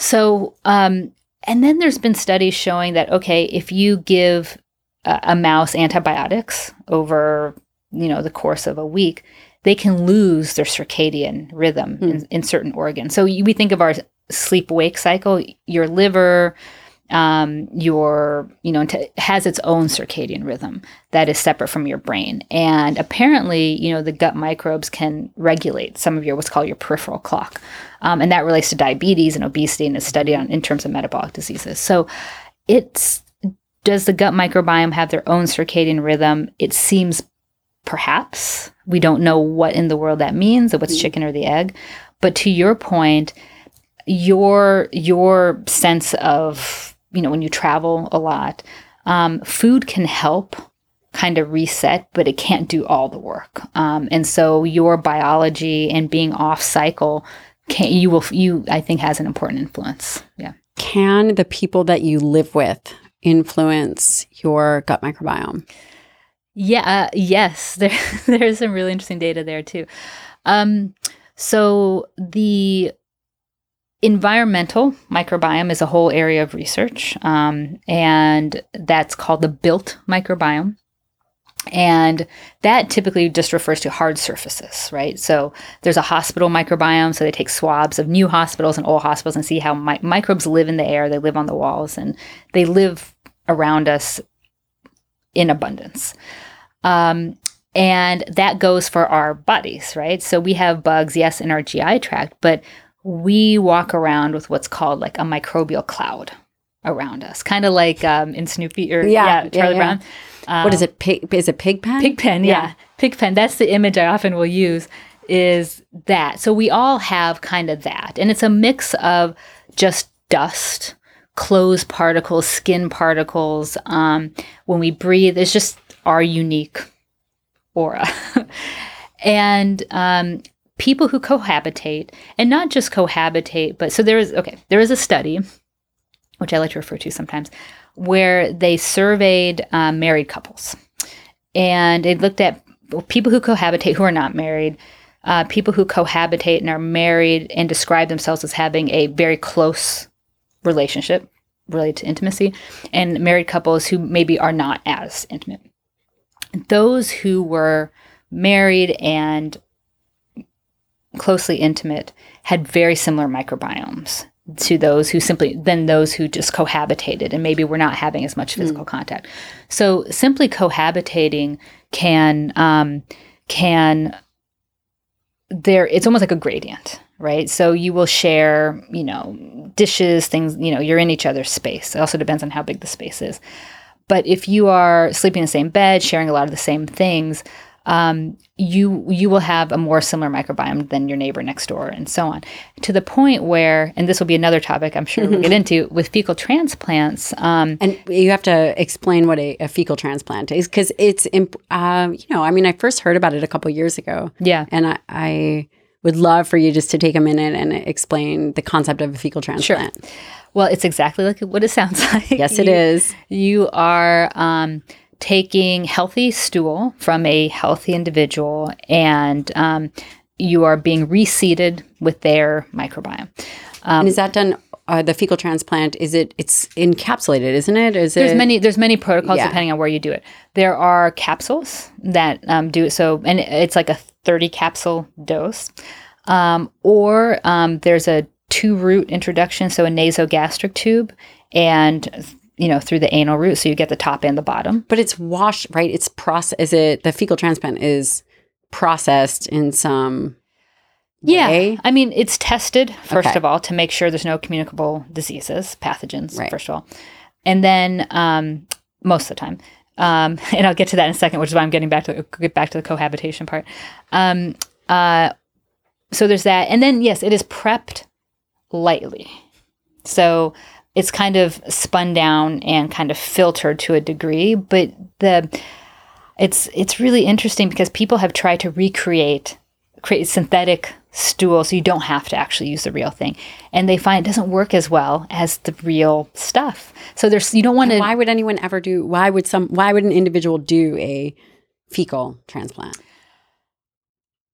So, um, and then there's been studies showing that okay, if you give a, a mouse antibiotics over you know the course of a week, they can lose their circadian rhythm in, in certain organs. So you- we think of our sleep wake cycle. Your liver, um, your you know t- has its own circadian rhythm that is separate from your brain, and apparently you know the gut microbes can regulate some of your what's called your peripheral clock, um, and that relates to diabetes and obesity and is studied on in terms of metabolic diseases. So it's does the gut microbiome have their own circadian rhythm? It seems perhaps we don't know what in the world that means, or what's Mm. chicken or the egg. But to your point, your your sense of you know when you travel a lot, um, food can help kind of reset, but it can't do all the work. Um, and so your biology and being off cycle can you will you I think has an important influence. Yeah. Can the people that you live with influence your gut microbiome? Yeah, uh, yes, there there's some really interesting data there too. Um, so the environmental microbiome is a whole area of research, um, and that's called the built microbiome. And that typically just refers to hard surfaces, right? So there's a hospital microbiome. So they take swabs of new hospitals and old hospitals and see how mi- microbes live in the air. They live on the walls and they live around us in abundance. Um, and that goes for our bodies, right? So we have bugs, yes, in our GI tract, but we walk around with what's called like a microbial cloud around us, kind of like um, in Snoopy or Yeah, yeah, yeah, Charlie yeah. Brown. Um, what is it? Pig, is it pig pen? Pig pen, yeah. Pig pen. That's the image I often will use is that. So we all have kind of that. And it's a mix of just dust, clothes particles, skin particles. Um, when we breathe, it's just our unique aura. and um, people who cohabitate, and not just cohabitate, but so there is okay, there is a study, which I like to refer to sometimes, where they surveyed um, married couples, and they looked at people who cohabitate who are not married. Uh, people who cohabitate and are married and describe themselves as having a very close relationship related to intimacy, and married couples who maybe are not as intimate. Those who were married and closely intimate had very similar microbiomes to those who simply than those who just cohabitated and maybe were not having as much physical mm. contact. So simply cohabitating can um, can there it's almost like a gradient right so you will share you know dishes things you know you're in each other's space it also depends on how big the space is but if you are sleeping in the same bed sharing a lot of the same things um, you you will have a more similar microbiome than your neighbor next door, and so on. To the point where, and this will be another topic I'm sure we'll get into with fecal transplants. Um, and you have to explain what a, a fecal transplant is because it's, uh, you know, I mean, I first heard about it a couple years ago. Yeah, and I, I would love for you just to take a minute and explain the concept of a fecal transplant. Sure. Well, it's exactly like what it sounds like. Yes, it is. You are um, taking healthy stool from a healthy individual and um, you are being reseeded with their microbiome. Um, and is that done? Uh, the fecal transplant is it? It's encapsulated, isn't it? Is there's it? many there's many protocols yeah. depending on where you do it. There are capsules that um, do it so, and it's like a 30 capsule dose, um, or um, there's a two route introduction, so a nasogastric tube, and you know, through the anal route. So you get the top and the bottom. But it's washed, right? It's process. Is it the fecal transplant is processed in some yeah. Way? I mean, it's tested, first okay. of all, to make sure there's no communicable diseases, pathogens, right. first of all. And then um, most of the time. Um, and I'll get to that in a second, which is why I'm getting back to get back to the cohabitation part. Um, uh, so there's that, and then yes, it is prepped lightly. So it's kind of spun down and kind of filtered to a degree, but the it's it's really interesting because people have tried to recreate create synthetic stool so you don't have to actually use the real thing. And they find it doesn't work as well as the real stuff. So there's you don't want to why would anyone ever do why would some why would an individual do a fecal transplant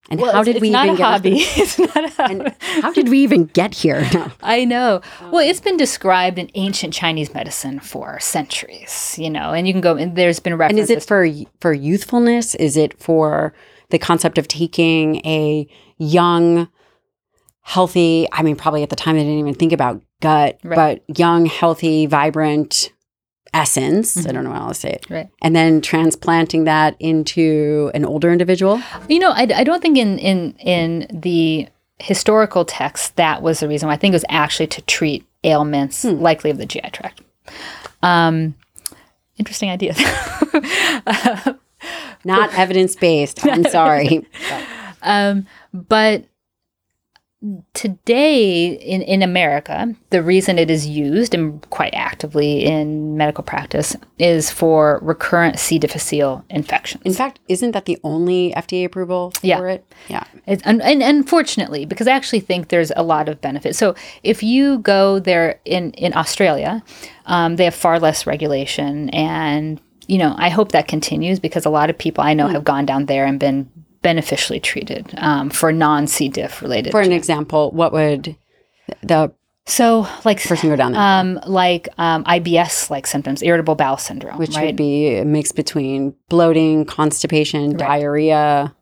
and well, how did we even get hobby. it's not a hobby. how did we even get here? I know. Well, it's been described in ancient Chinese medicine for centuries, you know, and you can go and there's been references. And is it for for youthfulness? Is it for the concept of taking a young healthy, I mean probably at the time they didn't even think about gut, right. but young, healthy, vibrant essence. Mm-hmm. I don't know how to say it. Right. And then transplanting that into an older individual. You know, I, I don't think in in in the historical text that was the reason why. I think it was actually to treat ailments hmm. likely of the GI tract. Um, interesting idea. Not evidence based. I'm sorry. um, but today in, in America, the reason it is used and quite actively in medical practice is for recurrent C. difficile infections. In fact, isn't that the only FDA approval for yeah. it? Yeah. It's, and, and unfortunately, because I actually think there's a lot of benefit. So if you go there in, in Australia, um, they have far less regulation and you know, I hope that continues because a lot of people I know mm. have gone down there and been beneficially treated um, for non C. diff related. For an example, what would the so like person go down there? Um, like um, IBS like symptoms, irritable bowel syndrome, which right? would be a mix between bloating, constipation, right. diarrhea.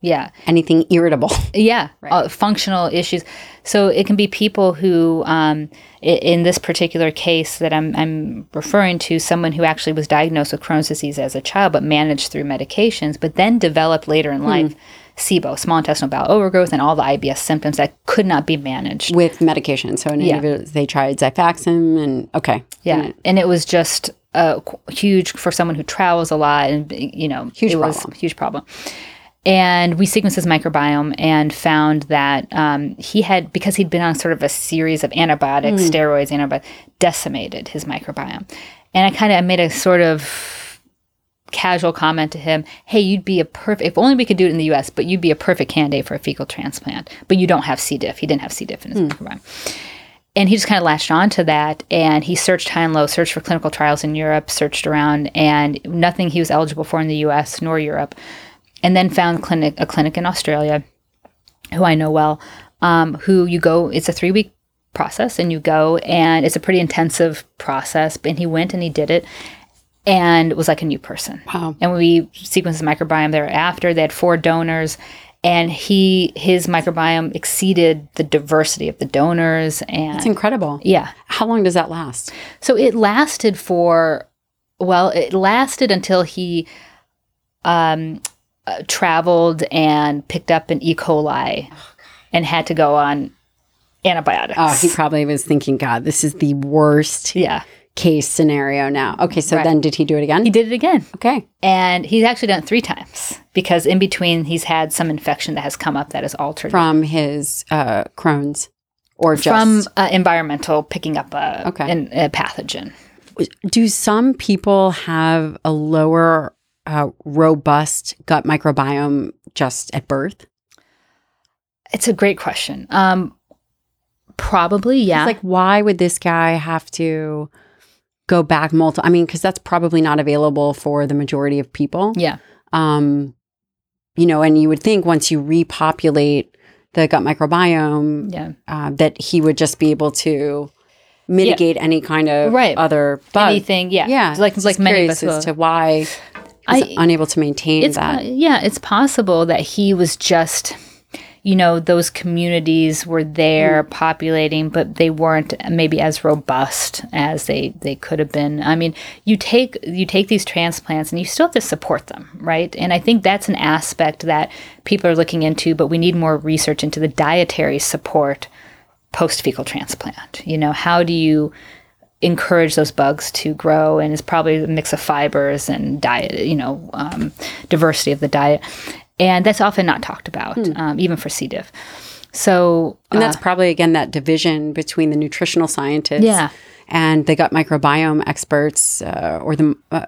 Yeah. Anything irritable. Yeah. Right. Uh, functional issues. So it can be people who, um, in this particular case that I'm, I'm referring to, someone who actually was diagnosed with Crohn's disease as a child, but managed through medications, but then developed later in hmm. life SIBO, small intestinal bowel overgrowth, and all the IBS symptoms that could not be managed with medication. So yeah. they tried Xifaxan, and okay, yeah, and, and it was just a huge for someone who travels a lot, and you know, huge it problem. huge problem. And we sequenced his microbiome and found that um, he had, because he'd been on sort of a series of antibiotics, mm. steroids, antibiotics, decimated his microbiome. And I kind of made a sort of casual comment to him, "Hey, you'd be a perfect if only we could do it in the U.S., but you'd be a perfect candidate for a fecal transplant. But you don't have C. diff. He didn't have C. diff in his microbiome." And he just kind of latched on to that, and he searched high and low, searched for clinical trials in Europe, searched around, and nothing he was eligible for in the U.S. nor Europe, and then found clinic a clinic in Australia, who I know well, um, who you go. It's a three week process, and you go, and it's a pretty intensive process. And he went and he did it, and was like a new person. Wow. And we sequenced the microbiome thereafter. They had four donors, and he his microbiome exceeded the diversity of the donors. And It's incredible. yeah, How long does that last? so it lasted for well, it lasted until he um, uh, traveled and picked up an E. coli and had to go on antibiotics. Oh, he probably was thinking, God, this is the worst yeah, case scenario now. Okay, so Right. then did he do it again? he did it again. Okay. And he's actually done it three times because in between he's had some infection that has come up that has altered From his uh, Crohn's or just from uh, environmental picking up a, Okay. an- a pathogen. do some people have a lower uh, robust gut microbiome just at birth? It's a great question. Um, probably, yeah. It's like, why would this guy have to go back multiple? I mean, because that's probably not available for the majority of people. yeah, Um, you know, and you would think once you repopulate the gut microbiome, yeah. uh, that he would just be able to mitigate any kind of Right. other bug. Anything, yeah. Yeah, like just like many of us to why I- unable to maintain that. yeah it's possible that he was just you know those communities were there Mm. populating but they weren't maybe as robust as they they could have been i mean you take you take these transplants and you still have to support them right and i think that's an aspect that people are looking into but we need more research into the dietary support post fecal transplant you know how do you encourage those bugs to grow and it's probably a mix of fibers and diet you know um, diversity of the diet. And that's often not talked about um, even for c. diff. So And that's probably again that division between the nutritional scientists Yeah. and the gut microbiome experts uh, or the uh,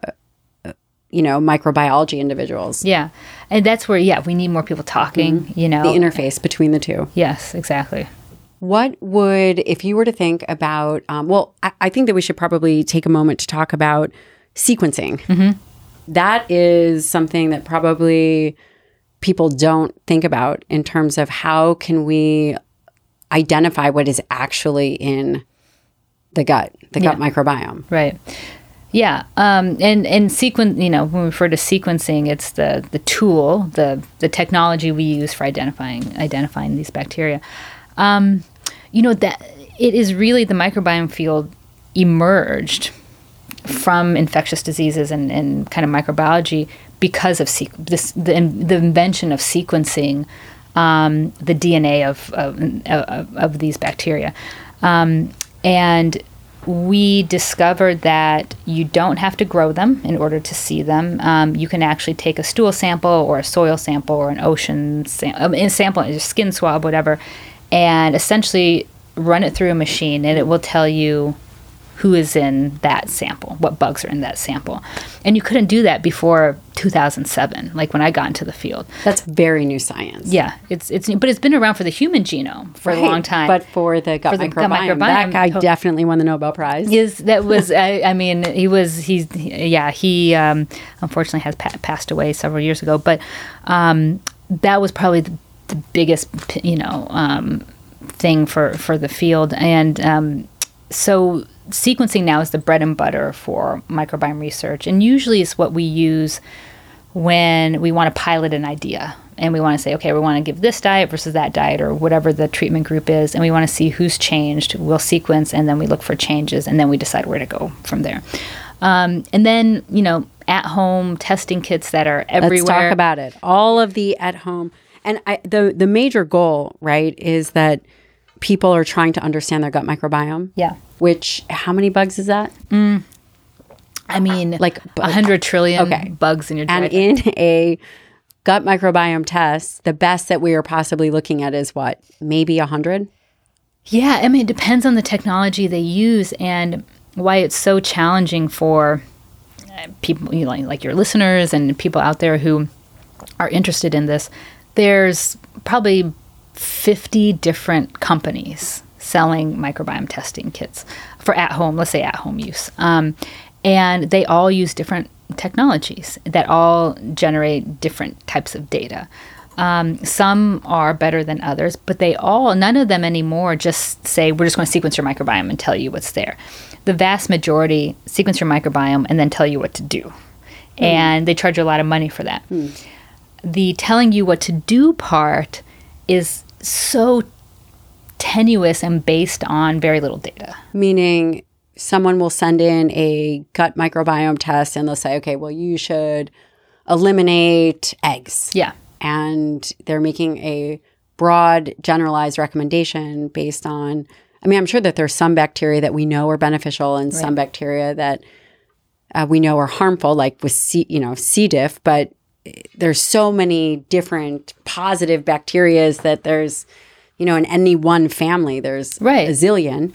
uh, you know microbiology individuals. yeah. And that's where yeah we need more people talking you know. The interface between the two. yes exactly What would, if you were to think about, um, well, I, I think that we should probably take a moment to talk about sequencing. That is something that probably people don't think about in terms of how can we identify what is actually in the gut, the gut microbiome. Right. Yeah. Um, and and sequence, you know, when we refer to sequencing, it's the the tool, the the technology we use for identifying identifying these bacteria. Um, you know that it is really the microbiome field emerged from infectious diseases and, and kind of microbiology because of sequ- this the, the invention of sequencing um, the DNA of of, of, of these bacteria, um, and we discovered that you don't have to grow them in order to see them. Um, you can actually take a stool sample or a soil sample or an ocean sam- um, a sample, a skin swab, whatever, and essentially run it through a machine, and it will tell you who is in that sample, what bugs are in that sample. And you couldn't do that before 2007, like when I got into the field. That's very new science. Yeah, it's it's but it's been around for the human genome for a long time. But for the gut, For the gut microbiome, microbiome, that guy definitely won the Nobel Prize. is that was I, I mean he was he's yeah he um, unfortunately has pa- passed away several years ago but um, that was probably the, the biggest you know um, thing for for the field and um, so sequencing now is the bread and butter for microbiome research and usually it's what we use when we want to pilot an idea and we want to say, okay, we want to give this diet versus that diet or whatever the treatment group is, and we want to see who's changed. We'll sequence and then we look for changes and then we decide where to go from there. Um, and then, you know, at home testing kits that are everywhere. Let's talk about it. All of the at home and I, the the major goal, right, is that people are trying to understand their gut microbiome. yeah. Which how many bugs is that? Mm. I mean, Like, a hundred trillion Okay. bugs in your And in a gut microbiome test, the best that we are possibly looking at is what? Maybe a hundred? Yeah, I mean, it depends on the technology they use and why it's so challenging for uh, people, you know, like your listeners and people out there who are interested in this, there's probably 50 different companies selling microbiome testing kits for at home, let's say at home use. Um, and they all use different technologies that all generate different types of data. Um, some are better than others, but they all, none of them anymore just say, we're just going to sequence your microbiome and tell you what's there. The vast majority sequence your microbiome and then tell you what to do. Mm. And they charge you a lot of money for that. Mm. The telling you what to do part is so tenuous and based on very little data. Meaning, someone will send in a gut microbiome test and they'll say, okay, well, you should eliminate eggs. Yeah. And they're making a broad, generalized recommendation based on, I mean, I'm sure that there's some bacteria that we know are beneficial and right. some bacteria that uh, we know are harmful, like with C, you know, C. diff, but there's so many different positive bacterias that there's, you know, in any one family, there's right. a zillion.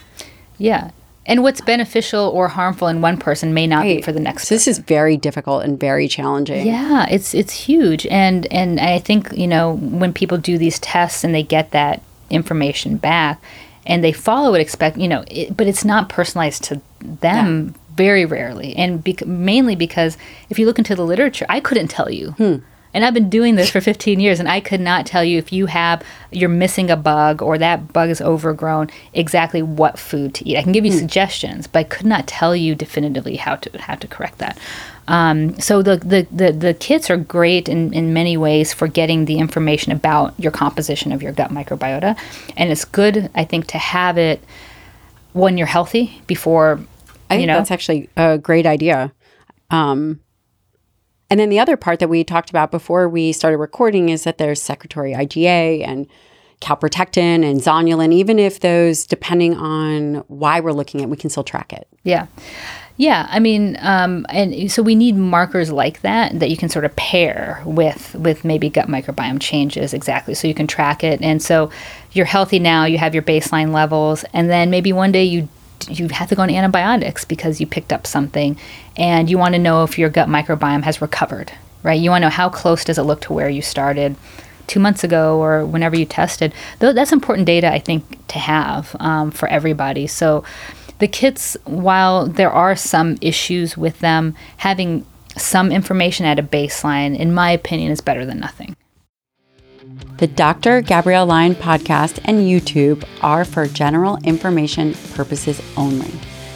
Yeah. And what's beneficial or harmful in one person may not right. be for the next. So this is very difficult and very challenging. Yeah, it's it's huge, and and I think you know when people do these tests and they get that information back, and they follow it, expect you know, it, but it's not personalized to them. Yeah very rarely, and mainly because if you look into the literature, I couldn't tell you. Hmm. And I've been doing this for 15 years, and I could not tell you if you have you're missing a bug or that bug is overgrown exactly what food to eat. I can give you hmm. suggestions, but I could not tell you definitively how to how to correct that. Um, so the, the, the the kits are great in, in many ways for getting the information about your composition of your gut microbiota, and it's good I think to have it when you're healthy before I think know? that's actually a great idea. Um, and then the other part that we talked about before we started recording is that there's secretory IgA and calprotectin and zonulin. Even if those, depending on why we're looking at, we can still track it. Yeah. Yeah, I mean, um, and so we need markers like that that you can sort of pair with with maybe gut microbiome changes exactly, so you can track it. And so you're healthy now, you have your baseline levels, and then maybe one day you you have to go on antibiotics because you picked up something and you want to know if your gut microbiome has recovered, right? You want to know how close does it look to where you started two months ago or whenever you tested. That's important data, I think, to have um, for everybody. So the kits, while there are some issues with them, having some information at a baseline, in my opinion, is better than nothing. The Dr. Gabrielle Lyon podcast and YouTube are for general information purposes only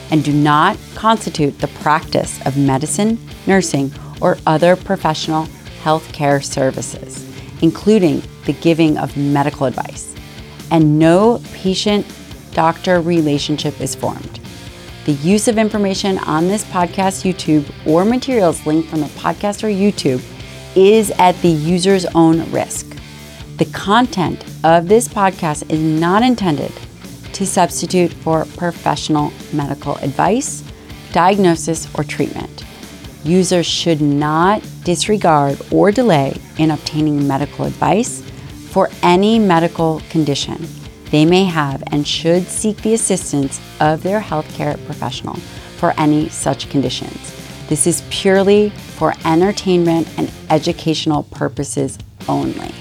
and do not constitute the practice of medicine, nursing, or other professional healthcare services, including the giving of medical advice. And no patient doctor relationship is formed. The use of information on this podcast, YouTube, or materials linked from the podcast or YouTube is at the user's own risk. The content of this podcast is not intended to substitute for professional medical advice, diagnosis, or treatment. Users should not disregard or delay in obtaining medical advice for any medical condition they may have and should seek the assistance of their healthcare professional for any such conditions. This is purely for entertainment and educational purposes only.